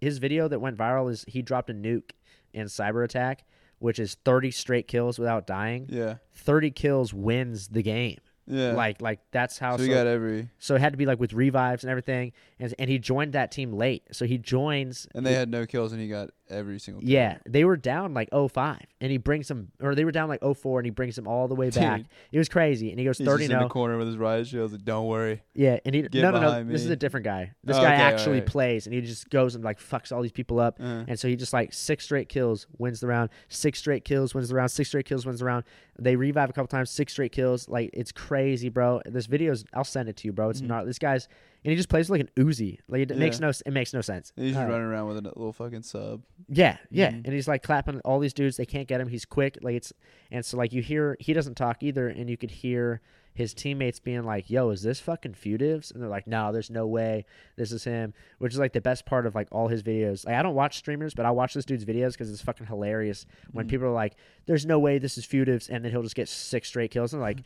his video that went viral is he dropped a nuke in cyber attack which is 30 straight kills without dying Yeah. 30 kills wins the game Yeah. Like like that's how. so we got every, so it had to be like with revives and everything, and and he joined that team late. So he joins. and they had no kills, and he got every single. Kill. Yeah, they were down like 05 and he brings them, or they were down like 04 and he brings them all the way back. Dude. It was crazy, and he goes He's 30 just in the corner with his riot shield. Like, Don't worry. Yeah, and he Get no no no. behind This is a different guy. This Oh, guy okay, actually alright. plays, and he just goes and like fucks all these people up. Uh, And so he just like six straight kills, wins the round. Six straight kills, wins the round. Six straight kills, wins the round. They revive a couple times. Six straight kills. Like it's crazy, bro. This video's. I'll send it to you, bro. It's Mhm. not. This guy's and he just plays like an Uzi. Like it makes no. It makes no sense. he's just Uh, running around with a little fucking sub. Yeah, yeah, Mhm. and he's like clapping all these dudes. They can't get him. He's quick. Like it's and so like you hear he doesn't talk either, and you could hear his teammates being like, "Yo, is this fucking Futives?" And they're like, "No, there's no way this is him." Which is like the best part of like all his videos. Like I don't watch streamers, but I watch this dude's videos because it's fucking hilarious when Mhm. people are like, "There's no way this is Futives," and then he'll just get six straight kills, and like.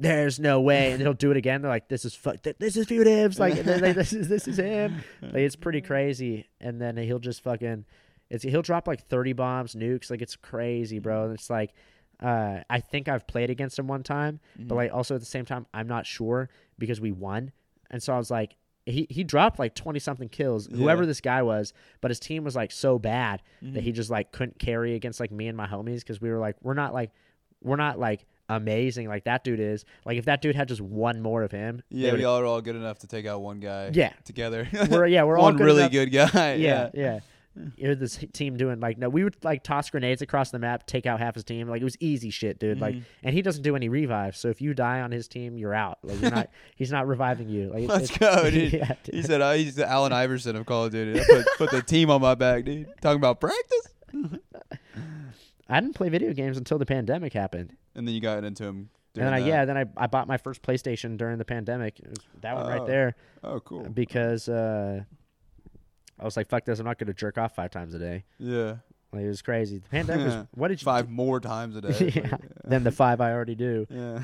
There's no way, and then he'll do it again. They're like, "This is fuck. th- This is Futives. Like, they- this is this is him." Like it's pretty crazy. And then he'll just fucking it's he'll drop like 30 bombs, nukes, like it's crazy, bro. And it's like uh I think I've played against him one time, but Mhm. like also at the same time I'm not sure because we won. And so I was like he he dropped like 20 something kills, whoever Yeah. this guy was, but his team was like so bad that Mhm. he just like couldn't carry against like me and my homies cuz we were like we're not like we're not like amazing like that dude is. Like if that dude had just one more of him, Yeah, we all are all good enough to take out one guy. Yeah. together. we're yeah, we're all one good really enough- good guy. yeah, yeah. You know, this team doing like no, we would like toss grenades across the map, take out half his team. Like it was easy shit, dude. Like, Mhm. and he doesn't do any revives. So if you die on his team, you're out. Like you're not, he's not reviving you. Like, Let's it's- go, dude. yeah, He said, uh, "He's the Allen Iverson of Call of Duty. I put, put the team on my back, dude. Talking about practice." I didn't play video games until the pandemic happened, And then you got into him. and then I yeah, then I, I bought my first PlayStation during the pandemic. It was that one right Oh. there Oh, cool. because uh, I was like, fuck this, I'm not gonna jerk off five times a day. Yeah, Like it was crazy. The pandemic was what did you five more times a day. yeah, than the five I already do. yeah.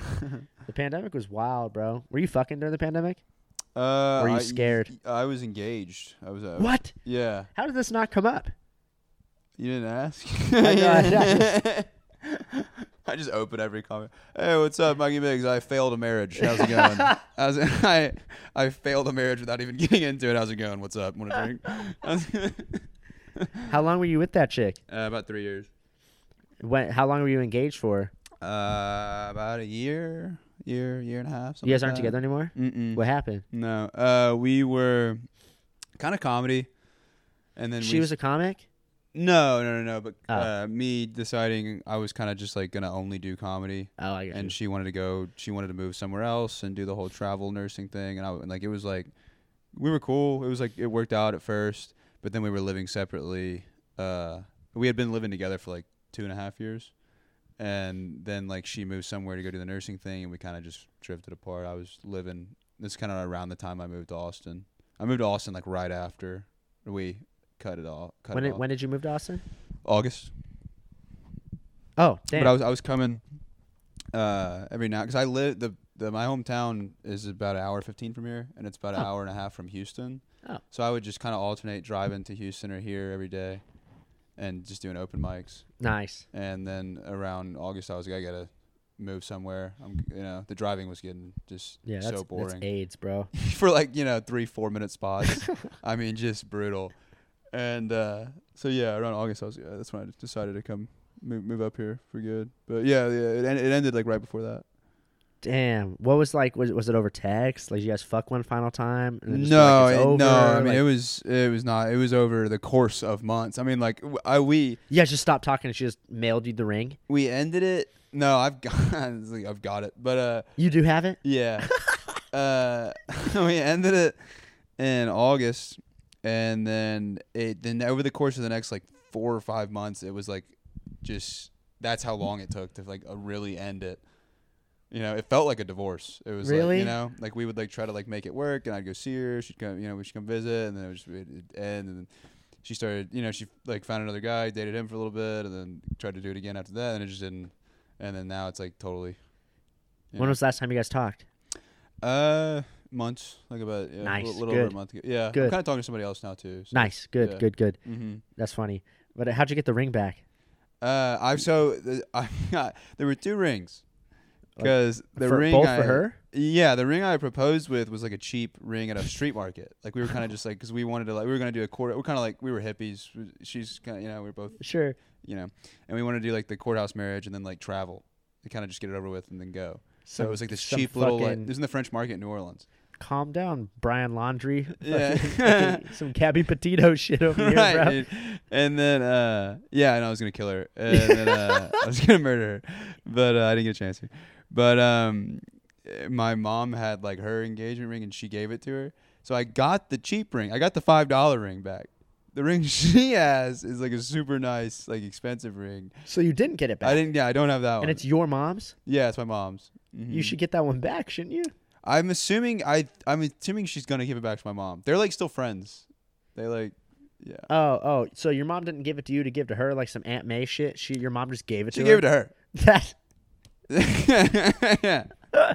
The pandemic was wild, bro. Were you fucking during the pandemic? Uh, Were you I- scared? I was engaged. I was. Uh, What? Yeah. How did this not come up? You didn't ask. I know, I I just open every comment. Hey, what's up, Mikey Biggs? I failed a marriage. How's it going? I, was, I I failed a marriage without even getting into it. How's it going? What's up? Want a drink? uh, How long were you with that chick? about three years. When? How long were you engaged for? Uh, about a year, year, year and a half. You guys aren't together anymore. Mm-mm. What happened? No. Uh, we were kind of comedy, and then She we was a comic. No, no, no, no. But Oh. uh, me deciding I was kind of just like gonna only do comedy. Oh, I guess. and she wanted to go she wanted to move somewhere else and do the whole travel nursing thing and I and like it was like we were cool it was like it worked out at first but then we were living separately uh we had been living together for like two and a half years and then like she moved somewhere to go do the nursing thing and we kind of just drifted apart I was living this kind of around the time I moved to Austin I moved to Austin like right after we cut it off cut when it did, off. when did you move to Austin? August Oh, damn. but I was I was coming uh, every now because I live the, the my hometown is about an hour fifteen from here, and it's about an Oh. hour and a half from Houston. Oh. So I would just kind of alternate driving to Houston or here every day, and just doing open mics. nice. And then around August, I was like, I gotta move somewhere. I'm you know the driving was getting just Yeah, so that's boring AIDS, bro. for like you know three four minute spots. I mean just brutal. And uh, so yeah, around August, I was yeah, that's when I decided to come move, move up here for good. But yeah, yeah, it, en- it ended like right before that. Damn. What was like? Was was it over text? Like you guys fuck one final time? No, like, it's it- over? no. I mean, Like, it was it was not. It was over the course of months. I mean, like I we you guys just stopped talking and she just mailed you the ring. we ended it. No, I've got like, I've got it. But uh, You do have it. yeah, uh, we ended it in August, and then it then over the course of the next like four or five months, it was like just that's how long it took to like uh, really end it. You know, it felt like a divorce. It was like, you know, like we would like try to like make it work, and I'd go see her. She'd come, you know, we should come visit, and then it was it'd end, and then she started, you know, she like found another guy, dated him for a little bit, and then tried to do it again after that, and it just didn't. And then now it's like totally. When know. was the last time you guys talked? Uh, months, like about yeah, Nice, a little, little over a month ago. Yeah, good. I'm kind of talking to somebody else now too. So. Nice. Good. yeah. Good. Good. Mm-hmm. That's funny. But how'd you get the ring back? Uh, I've so the, I got there were two rings because the for, ring both I, for her. Yeah, the ring I proposed with was like a cheap ring at a street market. Like we were kind of just like because we wanted to like we were gonna do a court. We're kind of like we were hippies. She's kind of you know we are both Sure. you know, and we wanted to do like the courthouse marriage and then like travel. And kind of just get it over with and then go. So Some- it was like this cheap little like this is in the French Market in New Orleans. Calm down, Brian Laundrie. Yeah. Some Gabby Petito shit over here, right, bro. dude. And then uh yeah, and I was gonna kill her. And then uh I was gonna murder her. But uh, I didn't get a chance to. But um my mom had like her engagement ring and she gave it to her. So I got the cheap ring. I got the five dollar ring back. The ring she has is like a super nice, like expensive ring. So you didn't get it back. I didn't yeah, I don't have that one. and it's your mom's. yeah, it's my mom's. You Mhm. should get that one back, shouldn't you? I'm assuming I I'm assuming she's gonna give it back to my mom. They're like still friends. They like yeah. Oh, oh. So your mom didn't give it to you to give to her, like some Aunt May shit. She, your mom just gave it to She to gave her. it to her. That yeah.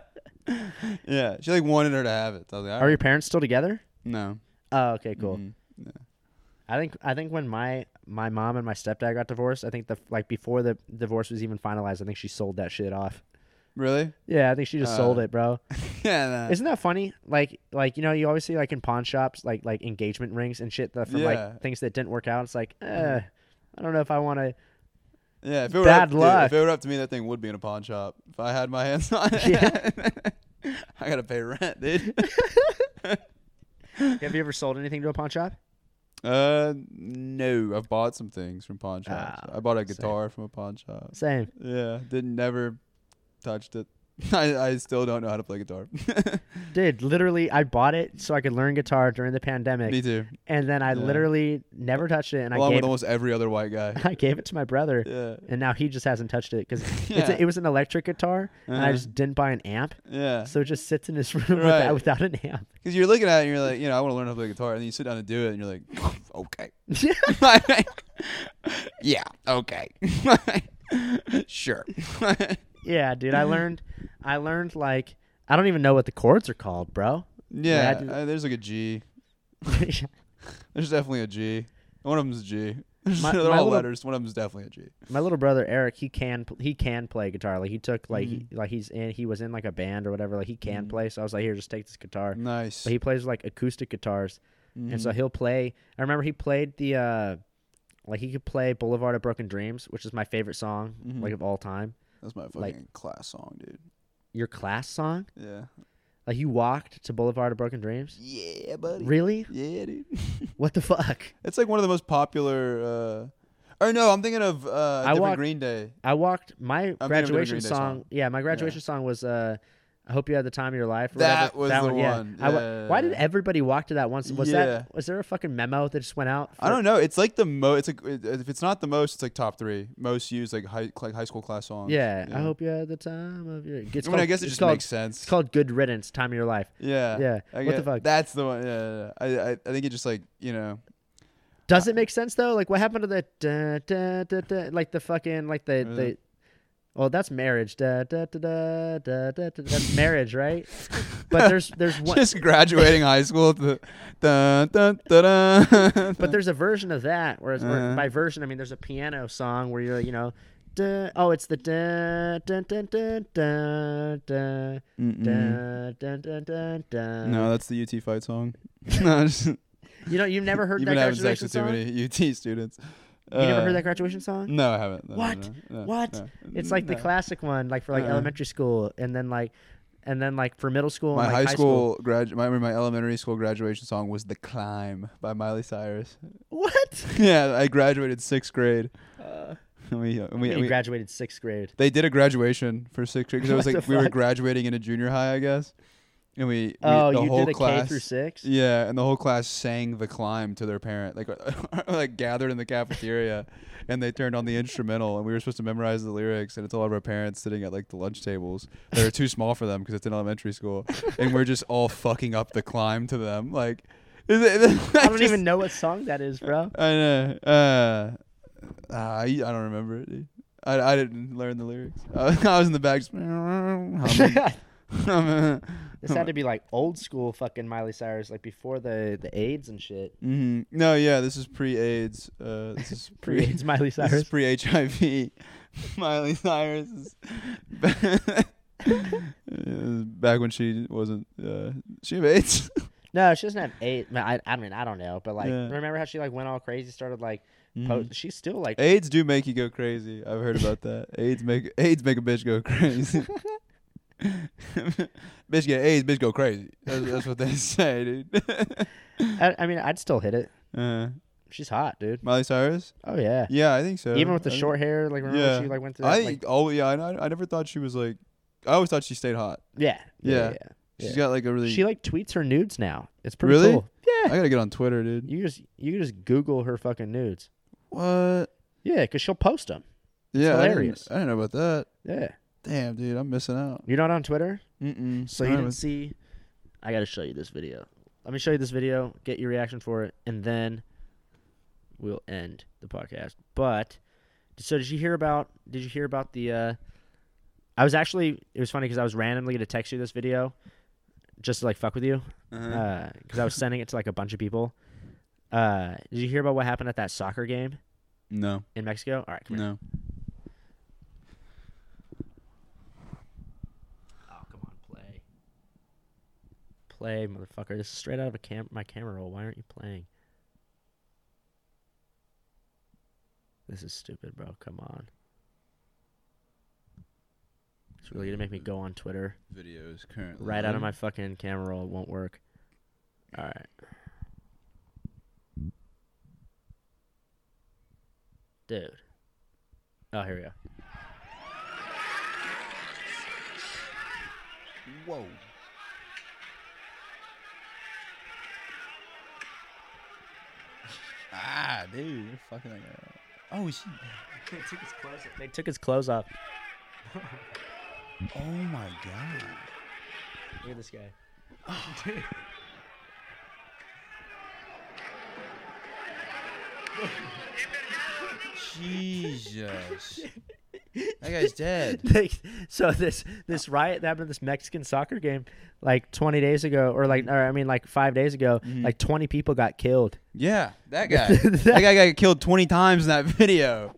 yeah. She like wanted her to have it. I was like, are your parents still together? no. Oh, okay, cool. Mhm. I think I think when my my mom and my stepdad got divorced, I think the like before the divorce was even finalized, I think she sold that shit off. Really? Yeah, I think she just sold Uh, it, bro. yeah. Nah. Isn't that funny? Like like you know, you always see like in pawn shops like like engagement rings and shit that from Yeah. like things that didn't work out. It's like, eh, I don't know if I want to. yeah. If it were bad up, dude, luck. if it were up to me, that thing would be in a pawn shop. If I had my hands on it. Yeah. I gotta pay rent, dude. Have you ever sold anything to a pawn shop? uh, no. I've bought some things from pawn shops. Ah, I bought a guitar from a pawn shop. Same. Yeah. Didn't never touched it. I I still don't know how to play guitar. Dude, literally, I bought it so I could learn guitar during the pandemic, me too. and then I Yeah. literally never touched it, and Along I with gave almost every other white guy. I gave it to my brother, Yeah. and now he just hasn't touched it because Yeah. it was an electric guitar, and I Uh-huh. just didn't buy an amp, Yeah. so it just sits in his room Right. without, without an amp. Because you're looking at it and you're like, you know, I want to learn how to play guitar. And then you sit down and do it and you're like, okay. yeah, okay. sure. yeah, dude, I learned, I learned like I don't even know what the chords are called, bro. yeah, do- uh, there's like a G. There's definitely a G. One of them's a G. My- They're my all little- letters. One of them's definitely a G. my little brother Eric, he can he can play guitar. Like he took like he, Mhm. like he's in he was in like a band or whatever. Like he can Mhm. play. So I was like, here, just take this guitar. Nice. But he plays like acoustic guitars, and so Mhm. he'll play. I remember he played the uh, like he could play Boulevard of Broken Dreams, which is my favorite song Mhm. like of all time. That's my fucking like- class song, dude. Your class song, Yeah. like you walked to Boulevard of Broken Dreams. Yeah, buddy. Really? Yeah, dude. What the fuck? it's like one of the most popular. Uh, or no, I'm thinking of uh, I walked- Green Day. I walked my a graduation song, song. Yeah, my graduation song was uh, "I Hope You Had the Time of Your Life." That whatever. was the yeah. one. I wa- Yeah. why did everybody walk to that once? Was Yeah. that was there a fucking memo that just went out? I don't know. It's like the mo. It's like if it's not the most, it's like top three most used like high like high school class songs. Yeah, I hope you had the time of your. It's I mean, called, I guess it just called, makes sense. It's called "Good Riddance," time of your life. yeah. Yeah. I What the fuck? That's the one. Yeah. yeah, yeah. I, I I think it just like you know. Does it make sense though? Like, what happened to the da, da, da, da, like the fucking like the is the. Well, that's marriage. Da, da, da, da, da, da, da, that's marriage, right? But there's there's one. just graduating high school. The, dun, dun, dun, dun. But there's a version of that, whereas where- Uh-huh. by version I mean there's a piano song where you're you know, da, oh it's the da dun dun dun dun Mm-mm. dun dun dun dun dun. No, that's the UT fight song. no, just, you know you've never heard you've that been having sex with too many UT students. You never Uh, heard that graduation song? No, I haven't. No, no, What? no, no, What? no. It's like the classic one, like for like Uh-uh. elementary school, and then like, and then like for middle school. My and, like, high school, grad, my, my elementary school graduation song was "The Climb" by Miley Cyrus. What? yeah, I graduated sixth grade. Uh, And we, and we, we, we- graduated sixth grade. they did a graduation for sixth grade because it was like we were graduating in a junior high, I guess. And we, we Oh, the you whole did a K class, through six. Yeah, and the whole class sang "The Climb" to their parent, like like gathered in the cafeteria, and they turned on the instrumental, and we were supposed to memorize the lyrics, and it's all of our parents sitting at like the lunch tables that are too small for them because it's in elementary school, and we're just all fucking up the climb to them, like. Is it, I don't even know what song that is, bro. I know. Uh, uh, I, I don't remember it. Dude. I, I didn't learn the lyrics. I was in the back. Just. This had to be like old school fucking Miley Cyrus, like before the the AIDS and shit. Mm-hmm. No, yeah, this is pre-AIDS. Uh, this is pre. Pre-AIDS Miley This Cyrus. is pre-HIV. Miley Cyrus is. Back when she wasn't, uh, she have AIDS. No, she doesn't have eight. I, I mean, I don't know, but like, Yeah. remember how she like went all crazy, started like, Mhm. she's still like, AIDS do make you go crazy. I've heard about that. AIDS make AIDS make a bitch go crazy. bitch get AIDS, bitch go crazy. That's, that's what they say, dude. I, I mean, I'd still hit it. uh, She's hot, dude. Miley Cyrus? Oh yeah. Yeah, I think so. Even with the I short hair, like remember Yeah. when she like went to I like, oh yeah, I, I never thought she was like. I always thought she stayed hot. yeah, yeah, Yeah. yeah. She's Yeah. got like a really. She like tweets her nudes now. It's pretty Really? cool. Yeah. I gotta get on Twitter, dude. You just you just Google her fucking nudes. What? Yeah, because she'll post them. Yeah, I didn't- hilarious. I didn't, know about that. Yeah. Damn, dude, I'm missing out. You're not on Twitter, Mm-mm. so you didn't see. I got to show you this video. Let me show you this video. Get your reaction for it, and then we'll end the podcast. But so did you hear about? Did you hear about the? uh I was actually. It was funny because I was randomly gonna text you this video, just to like fuck with you, Uh-huh. because I was sending it to like a bunch of people. Uh, did you hear about what happened at that soccer game no, in Mexico? All right, come here. no. Oh, come on, play. Play, motherfucker. This is straight out of a cam- my camera roll. Why aren't you playing? This is stupid, bro. Come on. It's really gonna make me go on Twitter. Videos currently. Right out of my fucking camera roll. It won't work. All right. Dude. Oh, here we go. Whoa. Ah, dude, you're fucking like. a- Oh, she. They took his clothes. Off. They took his clothes off. Oh my god. Look at this guy. Oh, dude. Jesus. that guy's dead. They- so this this riot that happened at this Mexican soccer game like 20 days ago or like or I mean like 5 days ago Mhm. like 20 people got killed. Yeah, that guy. that guy got killed 20 times in that video.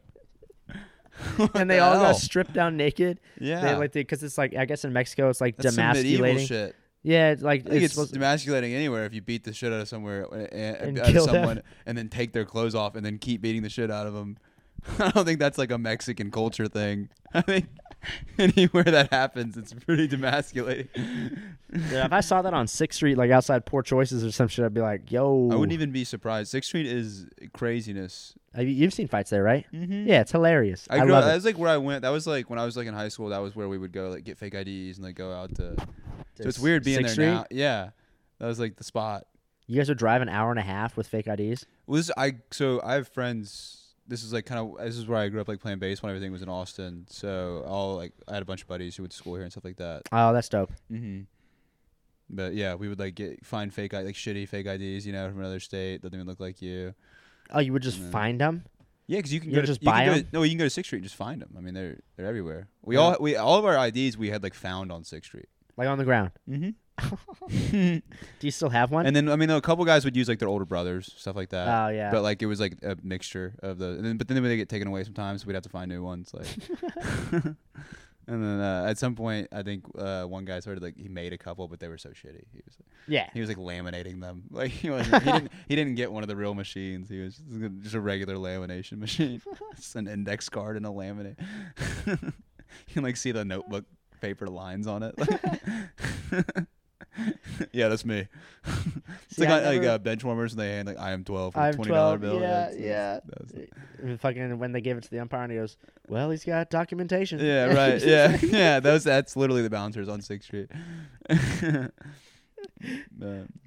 What and they the all hell? got stripped down naked. Yeah. They like cuz it's like I guess in Mexico it's like That's demasculating. shit. Yeah, it's like it's, supposed demasculating anywhere if you beat the shit out of somewhere And uh, out of kill them. someone and then take their clothes off and then keep beating the shit out of them. I don't think that's like a Mexican culture thing. I think anywhere that happens, it's pretty demasculating. yeah, if I saw that on 6th Street like outside Poor Choices or some shit I'd be like, "Yo." I wouldn't even be surprised. Sixth Street is craziness. Have you, you've seen fights there, right? Mm-hmm. Yeah, it's hilarious. I, I, love up, it. That was like where I went. That was like when I was like in high school. That was where we would go like get fake IDs and like go out to. So it's weird being 6th there Street? now. Yeah, that was like the spot. You guys would drive an hour and a half with fake IDs? Well, I so I have friends. This is like kind of this is where I grew up like playing bass when everything was in Austin. So all like I had a bunch of buddies who went to school here and stuff like that. Oh, that's dope. Mm-hmm. But yeah, we would like get find fake like shitty fake IDs, you know, from another state that didn't even look like you. Oh, you would just Yeah. find them? Yeah, because you can You go to, just you can buy go to- no, you can go to Sixth Street and just find them. I mean, they're they're everywhere. We Yeah. all we all of our IDs we had like found on Sixth Street. Like on the ground. Mm-hmm. Do you still have one? and then I mean, a couple guys would use like their older brothers, stuff like that. oh yeah. But like it was like a mixture of the, and then, but then they get taken away sometimes. So we'd have to find new ones. Like, and then uh, at some point, I think uh, one guy started like he made a couple, but they were so shitty. He was yeah. he was like laminating them. Like he wasn't, he didn't he didn't get one of the real machines. He was just, just a regular lamination machine, just an index card and a laminate. you can like see the notebook paper lines on it. yeah, that's me. it's See, like I on- like never- uh, bench warmers and they hand like I am twelve for I a am twenty dollar 12, bill. yeah, that's- yeah. that's- that's- fucking when they gave it to the umpire and he goes, "Well, he's got documentation." yeah, right. Yeah, yeah. Those that's literally the bouncers on Sixth Street.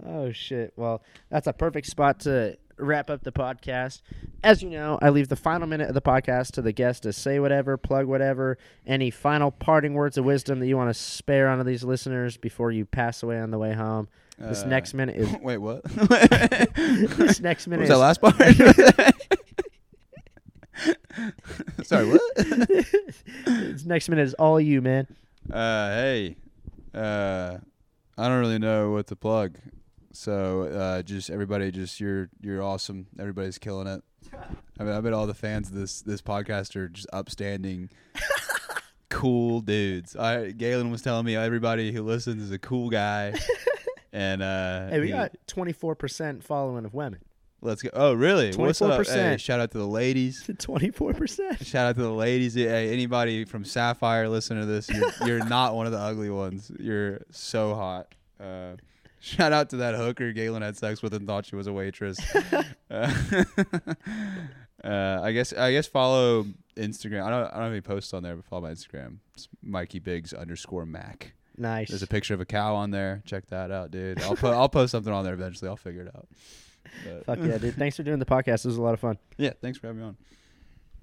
Oh shit. Well, that's a perfect spot to wrap up the podcast. As you know, I leave the final minute of the podcast to the guest to say whatever, plug whatever, any final parting words of wisdom that you want to spare onto these listeners before you pass away on the way home. This uh, next minute is Wait, what? this next What minute was that last part? Sorry, what? this next minute is all you, man. Uh, hey, uh, I don't really know what to plug, so uh, just everybody, just you're you're awesome. Everybody's killing it. I mean, I bet all the fans of this this podcast are just upstanding, cool dudes. I Galen was telling me everybody who listens is a cool guy. and uh Hey, we he- got 24% following of women. let's go. Oh, really? What's up? Hey, 24%. shout out to the ladies. 24%. Shout out to the ladies. Hey, anybody from Sapphire listening to this, you're, you're not one of the ugly ones. You're so hot. Uh, shout out to that hooker Galen had sex with and thought she was a waitress. uh, uh, I guess I guess follow Instagram. I don't I don't have any posts on there, but follow my Instagram. It's Mikey Biggs underscore Mac. Nice. There's a picture of a cow on there. Check that out, dude. I'll put I'll post something on there eventually. I'll figure it out. But- Fuck yeah, dude. Thanks for doing the podcast. It was a lot of fun. yeah, thanks for having me on.